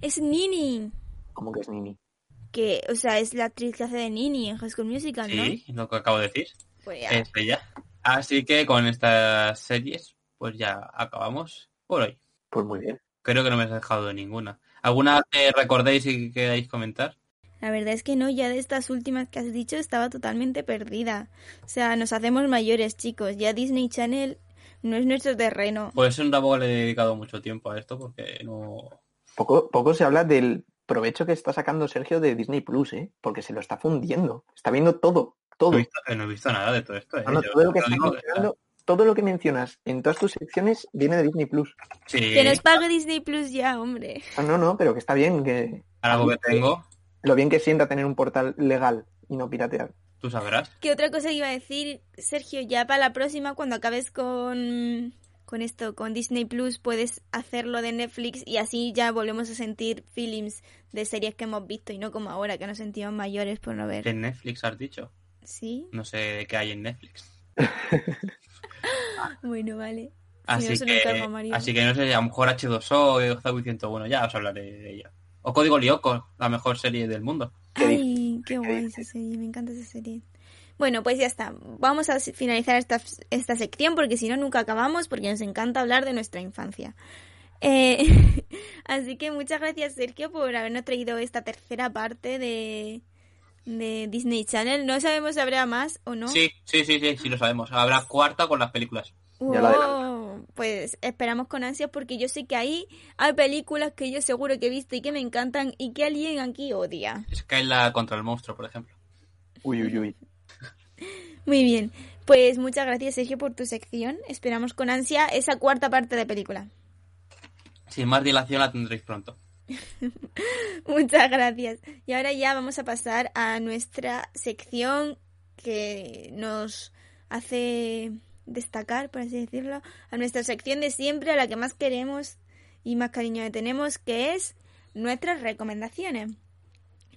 Es Nini, Como que es Nini. que, o sea, es la actriz que hace de Nini en High School Musical, ¿no? Sí, lo que acabo de decir. Pues ya. es ella. Así que con estas series, pues ya acabamos por hoy. Pues muy bien. Creo que no me he dejado de ninguna. ¿Alguna que recordéis y queráis comentar? La verdad es que no, ya de estas últimas que has dicho estaba totalmente perdida. O sea, nos hacemos mayores, chicos. Ya Disney Channel no es nuestro terreno. Pues tampoco le he dedicado mucho tiempo a esto porque no... Poco, poco se habla del provecho que está sacando Sergio de Disney Plus, ¿eh? Porque se lo está fundiendo. Está viendo todo, todo. No he visto, no he visto nada de todo esto. ¿eh? No, no, Yo todo, lo que todo lo que mencionas en todas tus secciones viene de Disney Plus. Sí, Que nos pague Disney Plus ya, hombre. Ah, no, no, pero que está bien, que algo que tengo, lo bien que sienta tener un portal legal y no piratear. tú sabrás. ¿Qué otra cosa iba a decir, Sergio? Ya para la próxima, cuando acabes con, con esto, con Disney Plus, puedes hacerlo de Netflix y así ya volvemos a sentir feelings de series que hemos visto y no como ahora, que nos sentimos mayores por no ver. En Netflix has dicho. Sí, No sé qué hay en Netflix. bueno, vale. Si Así, no, que, así que no sé, a lo mejor H2O o Zoe 101, ya os hablaré de ella. O Código Lyoko, la mejor serie del mundo. ¿Qué Ay, qué guay esa serie, me encanta esa serie. Bueno, pues ya está. Vamos a finalizar esta, esta sección porque si no nunca acabamos porque nos encanta hablar de nuestra infancia. Eh, así que muchas gracias Sergio por habernos traído esta tercera parte de, de Disney Channel. No sabemos si habrá más o no. Sí, sí, sí, sí, sí, lo sabemos. Habrá cuarta con las películas. Ya lo Wow, Pues esperamos con ansias porque yo sé que ahí hay películas que yo seguro que he visto y que me encantan y que alguien aquí odia. Skyla contra el monstruo, por ejemplo. Uy, uy, uy. Muy bien, pues muchas gracias Sergio por tu sección. Esperamos con ansia esa cuarta parte de película. Sin más dilación la tendréis pronto. Muchas gracias. Y ahora ya vamos a pasar a nuestra sección que nos hace destacar, por así decirlo, a nuestra sección de siempre, a la que más queremos y más cariño le tenemos, que es nuestras recomendaciones.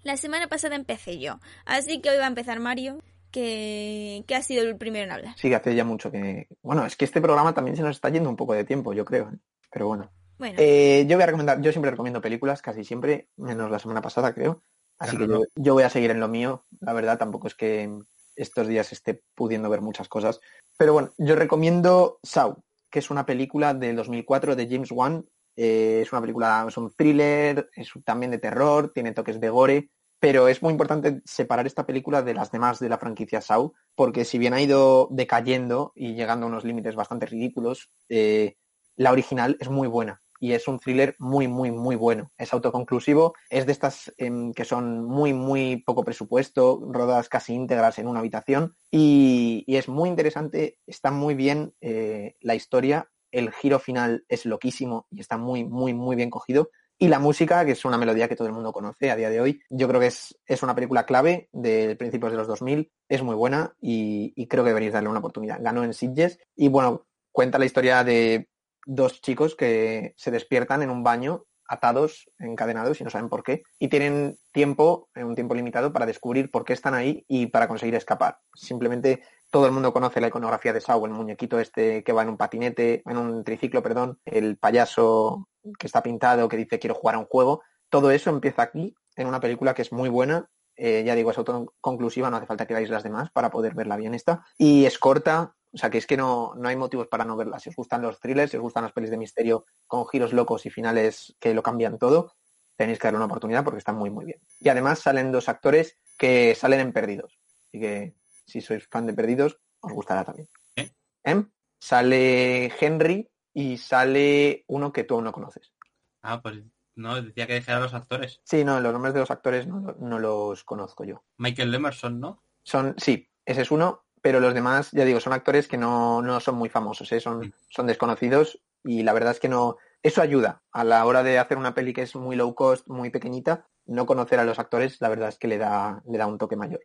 La semana pasada empecé yo, así que hoy va a empezar Mario, que, que ha sido el primero en hablar. Sí, hace ya mucho que... Bueno, es que este programa también se nos está yendo un poco de tiempo, yo creo. ¿eh? Pero bueno. Bueno, Eh, yo voy a recomendar, yo siempre recomiendo películas, casi siempre, menos la semana pasada, creo. Así que yo, yo voy a seguir en lo mío. La verdad, tampoco es que estos días esté pudiendo ver muchas cosas. Pero bueno, yo recomiendo Saw, que es una película del 2004 de James Wan. Eh, es una película, es un thriller, es también de terror, tiene toques de gore, pero es muy importante separar esta película de las demás de la franquicia Saw, porque si bien ha ido decayendo y llegando a unos límites bastante ridículos, eh, la original es muy buena y es un thriller muy, muy, muy bueno. Es autoconclusivo, es de estas em, que son muy, muy poco presupuesto, rodadas casi íntegras en una habitación y, es muy interesante, está muy bien eh, la historia, el giro final es loquísimo y está muy, muy, muy bien cogido. Y la música, que es una melodía que todo el mundo conoce a día de hoy, yo creo que es, es una película clave de principios de los 2000, es muy buena y, creo que deberíais darle una oportunidad. Ganó en Sitges y bueno, cuenta la historia de dos chicos que se despiertan en un baño atados, encadenados y no saben por qué. Y tienen tiempo, eh, un tiempo limitado, para descubrir por qué están ahí y para conseguir escapar. Simplemente todo el mundo conoce la iconografía de Saw, el muñequito este que va en un patinete, en un triciclo, perdón, el payaso que está pintado, que dice quiero jugar a un juego. Todo eso empieza aquí, en una película que es muy buena. Eh, ya digo, es autoconclusiva, no hace falta que veáis las demás para poder verla bien esta. Y es corta, o sea que es que no, no hay motivos para no verla. Si os gustan los thrillers, si os gustan las pelis de misterio con giros locos y finales que lo cambian todo, tenéis que darle una oportunidad porque están muy, muy bien. Y además salen dos actores que salen en Perdidos. Así que si sois fan de Perdidos, os gustará también. ¿Eh? ¿Eh? Sale Henry y sale uno que tú aún no conoces. Ah, pues no, decía que dejara a los actores. Sí, no, los nombres de los actores no, no los conozco yo. Michael Emerson, ¿no? Son, sí, ese es uno, pero los demás, ya digo, son actores que no, no son muy famosos, ¿eh? son, Mm. son desconocidos y la verdad es que no, eso ayuda a la hora de hacer una peli que es muy low cost, muy pequeñita, no conocer a los actores, la verdad es que le da, le da un toque mayor.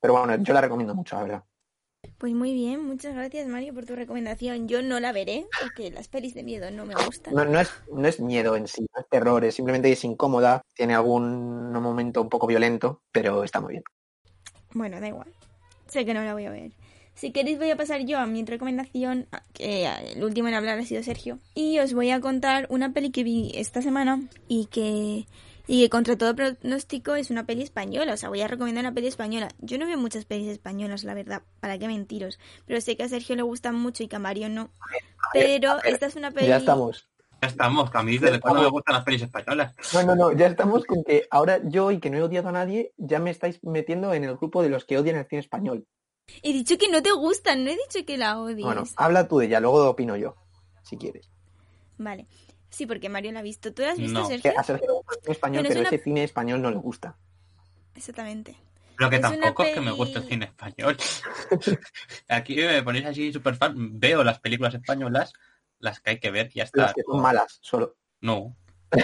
Pero bueno, yo la recomiendo mucho, la verdad. pues muy bien, muchas gracias Mario por tu recomendación. Yo no la veré porque las pelis de miedo no me gustan. No, no es, no es miedo en sí, no es terror, es simplemente es incómoda, tiene algún momento un poco violento, pero está muy bien. Bueno, da igual. Sé que no la voy a ver. Si queréis voy a pasar yo a mi recomendación, que el último en hablar ha sido Sergio. Y os voy a contar una peli que vi esta semana y que, y que contra todo pronóstico es una peli española. O sea, voy a recomendar una peli española. Yo no veo muchas pelis españolas, la verdad, para qué mentiros. Pero sé que a Sergio le gustan mucho y que a Mario no. Pero esta es una peli... Ya estamos. Ya estamos, que a mí desde cuando me gustan las pelis españolas. No, no, no, ya estamos con que ahora yo y que no he odiado a nadie, ya me estáis metiendo en el grupo de los que odian el cine español. He dicho que no te gustan, no he dicho que la odies. Bueno, habla tú de ella, luego opino yo, si quieres. Vale. Sí, porque Mario la ha visto. ¿Tú la has visto, No. Sergio? a Sergio le gusta el cine español, Pero es pero una- ese cine español no le gusta. Exactamente. Pero que Es tampoco es que me guste el cine español. Aquí me ponéis así super fan. Veo las películas españolas, las que hay que ver y ya está. Las que son malas, solo. No.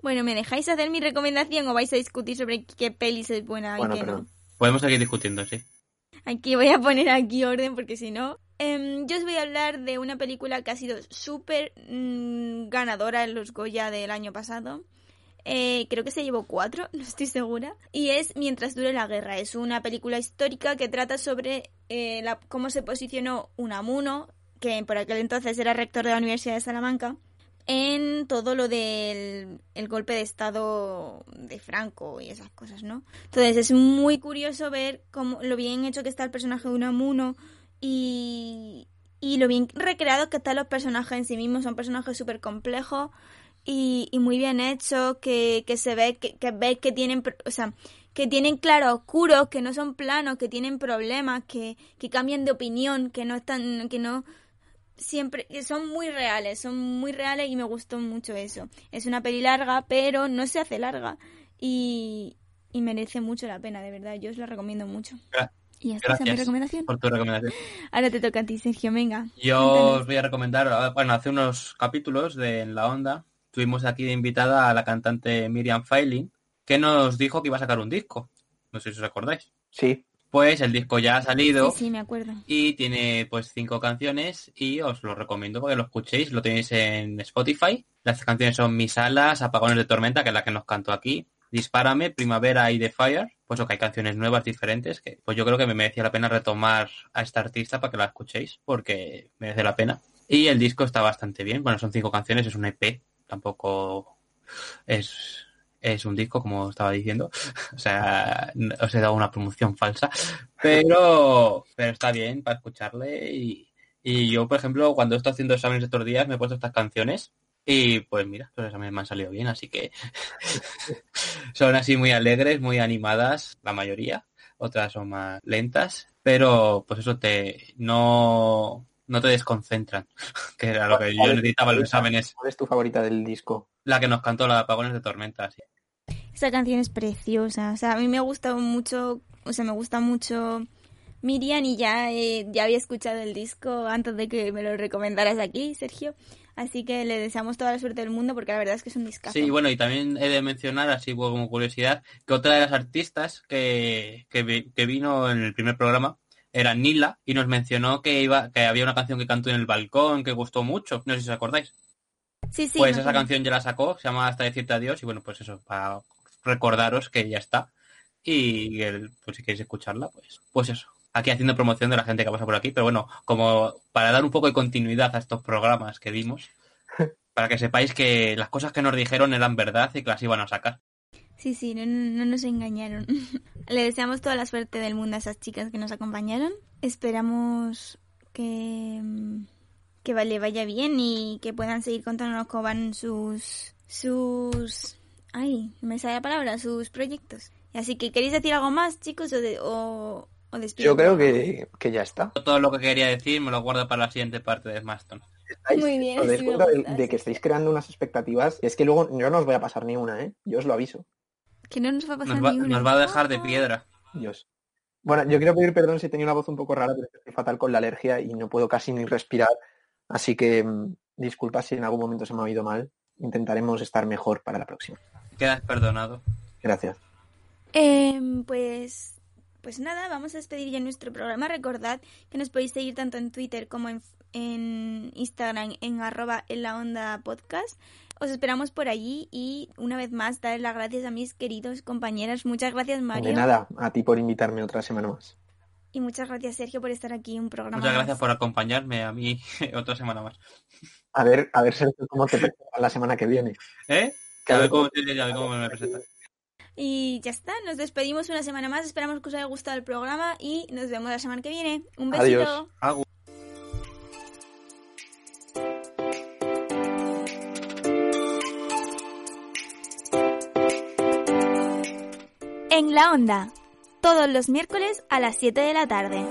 Bueno, ¿me dejáis hacer mi recomendación o vais a discutir sobre qué pelis es buena y Bueno, qué no? perdón. Podemos seguir discutiendo, sí. Aquí voy a poner aquí orden porque si no... Em, yo os voy a hablar de una película que ha sido súper mm, ganadora en los Goya del año pasado. Eh, creo que se llevó cuatro, no estoy segura. Y es Mientras dure la guerra. Es una película histórica que trata sobre eh, la- cómo se posicionó Unamuno, que por aquel entonces era rector de la Universidad de Salamanca, en todo lo del el golpe de Estado de Franco y esas cosas, ¿no? Entonces es muy curioso ver cómo, lo bien hecho que está el personaje de Unamuno y, y lo bien recreado que están los personajes en sí mismos. Son personajes súper complejos y, y muy bien hechos, que, que se ve que, que ves que tienen, o sea, que tienen claroscuros, que no son planos, que tienen problemas, que, que cambian de opinión, que no están, que no siempre, que son muy reales, son muy reales y me gustó mucho eso. Es una peli larga, pero no se hace larga y, y merece mucho la pena, de verdad. Yo os la recomiendo mucho. Gra- Y esta es mi Gracias recomendación. por tu recomendación. Ahora te toca a ti, Sergio, venga. Yo cuéntanos. os voy a recomendar, bueno, hace unos capítulos de En la Onda, tuvimos aquí de invitada a la cantante Miriam Feiling, que nos dijo que iba a sacar un disco. No sé si os acordáis. Sí, Pues el disco ya ha salido. Sí, sí, me acuerdo. y tiene pues cinco canciones y os lo recomiendo porque lo escuchéis, lo tenéis en Spotify. Las canciones son Mis alas, Apagones de tormenta, que es la que nos cantó aquí, Dispárame, Primavera y The Fire. Pues ok, hay canciones nuevas, diferentes, que pues yo creo que me merecía la pena retomar a esta artista para que la escuchéis, porque merece la pena. Y el disco está bastante bien, bueno, son cinco canciones, es un EP, tampoco es, es un disco, como estaba diciendo. O sea, os he dado una promoción falsa. Pero, pero está bien para escucharle. Y, y yo, por ejemplo, cuando estoy haciendo exámenes estos días, me he puesto estas canciones. Y pues mira, los exámenes me han salido bien, así que son así muy alegres, muy animadas, la mayoría. Otras son más lentas, pero pues eso te no, no te desconcentran, que era lo que yo ¿Cuál es- necesitaba en los exámenes. ¿cuál es tu favorita del disco? La que nos cantó la de Apagones de Tormenta, sí. Esta canción es preciosa. O sea, a mí me ha gustado mucho, o sea, me gusta mucho Miriam y ya, eh, ya había escuchado el disco antes de que me lo recomendaras aquí, Sergio. Así que le deseamos toda la suerte del mundo porque la verdad es que es un discazo. Sí, bueno, y también he de mencionar, así como curiosidad, que otra de las artistas que, que, vi- que vino en el primer programa era Nila y nos mencionó que iba que había una canción que cantó en el balcón que gustó mucho. No sé si os acordáis. sí, sí, pues esa acuerdo. canción ya la sacó, se llama Hasta decirte adiós y bueno, pues eso, para recordaros que ya está. Y el- pues si queréis escucharla, pues, pues eso. Aquí haciendo promoción de la gente que pasa por aquí, pero bueno, como para dar un poco de continuidad a estos programas que dimos, para que sepáis que las cosas que nos dijeron eran verdad y que las iban a sacar. Sí, sí, no, no nos engañaron. Le deseamos toda la suerte del mundo a esas chicas que nos acompañaron. Esperamos que, mm, que le vaya bien y que puedan seguir contándonos cómo van sus... sus... Ay, no me sale la palabra, sus proyectos. Así que, ¿queréis decir algo más, chicos? O, de, o, o despido Yo creo que, que ya está. Todo lo que quería decir me lo guardo para la siguiente parte de Smaston. Muy bien, sí de, gusta, de sí. que estáis creando unas expectativas. Es que luego yo no os voy a pasar ni una, ¿eh? Yo os lo aviso. Que no nos va a pasar Nos va, ni una. nos va a dejar de piedra. Dios. Bueno, yo quiero pedir perdón si he tenido la voz un poco rara, pero es que estoy fatal con la alergia y no puedo casi ni respirar. Así que mm, disculpa si en algún momento se me ha oído mal. Intentaremos estar mejor para la próxima. Quedas perdonado. Gracias. Em, pues, pues nada, vamos a despedir ya nuestro programa. Recordad que nos podéis seguir tanto en Twitter como en, en Instagram en arroba en la onda podcast. Os esperamos por allí y una vez más dar las gracias a mis queridos compañeros. Muchas gracias Mario De nada, a ti por invitarme otra semana más. y muchas gracias Sergio por estar aquí un programa Muchas gracias más. por acompañarme a mí otra semana más. A ver, a ver Sergio, cómo te presentas la semana que viene. ¿Eh? Que A ver cómo, sí, sí, a ver cómo me presentas. Y ya está, nos despedimos una semana más. Esperamos que os haya gustado el programa y nos vemos la semana que viene. Un besito. Adiós. En la onda, todos los miércoles a las 7 de la tarde.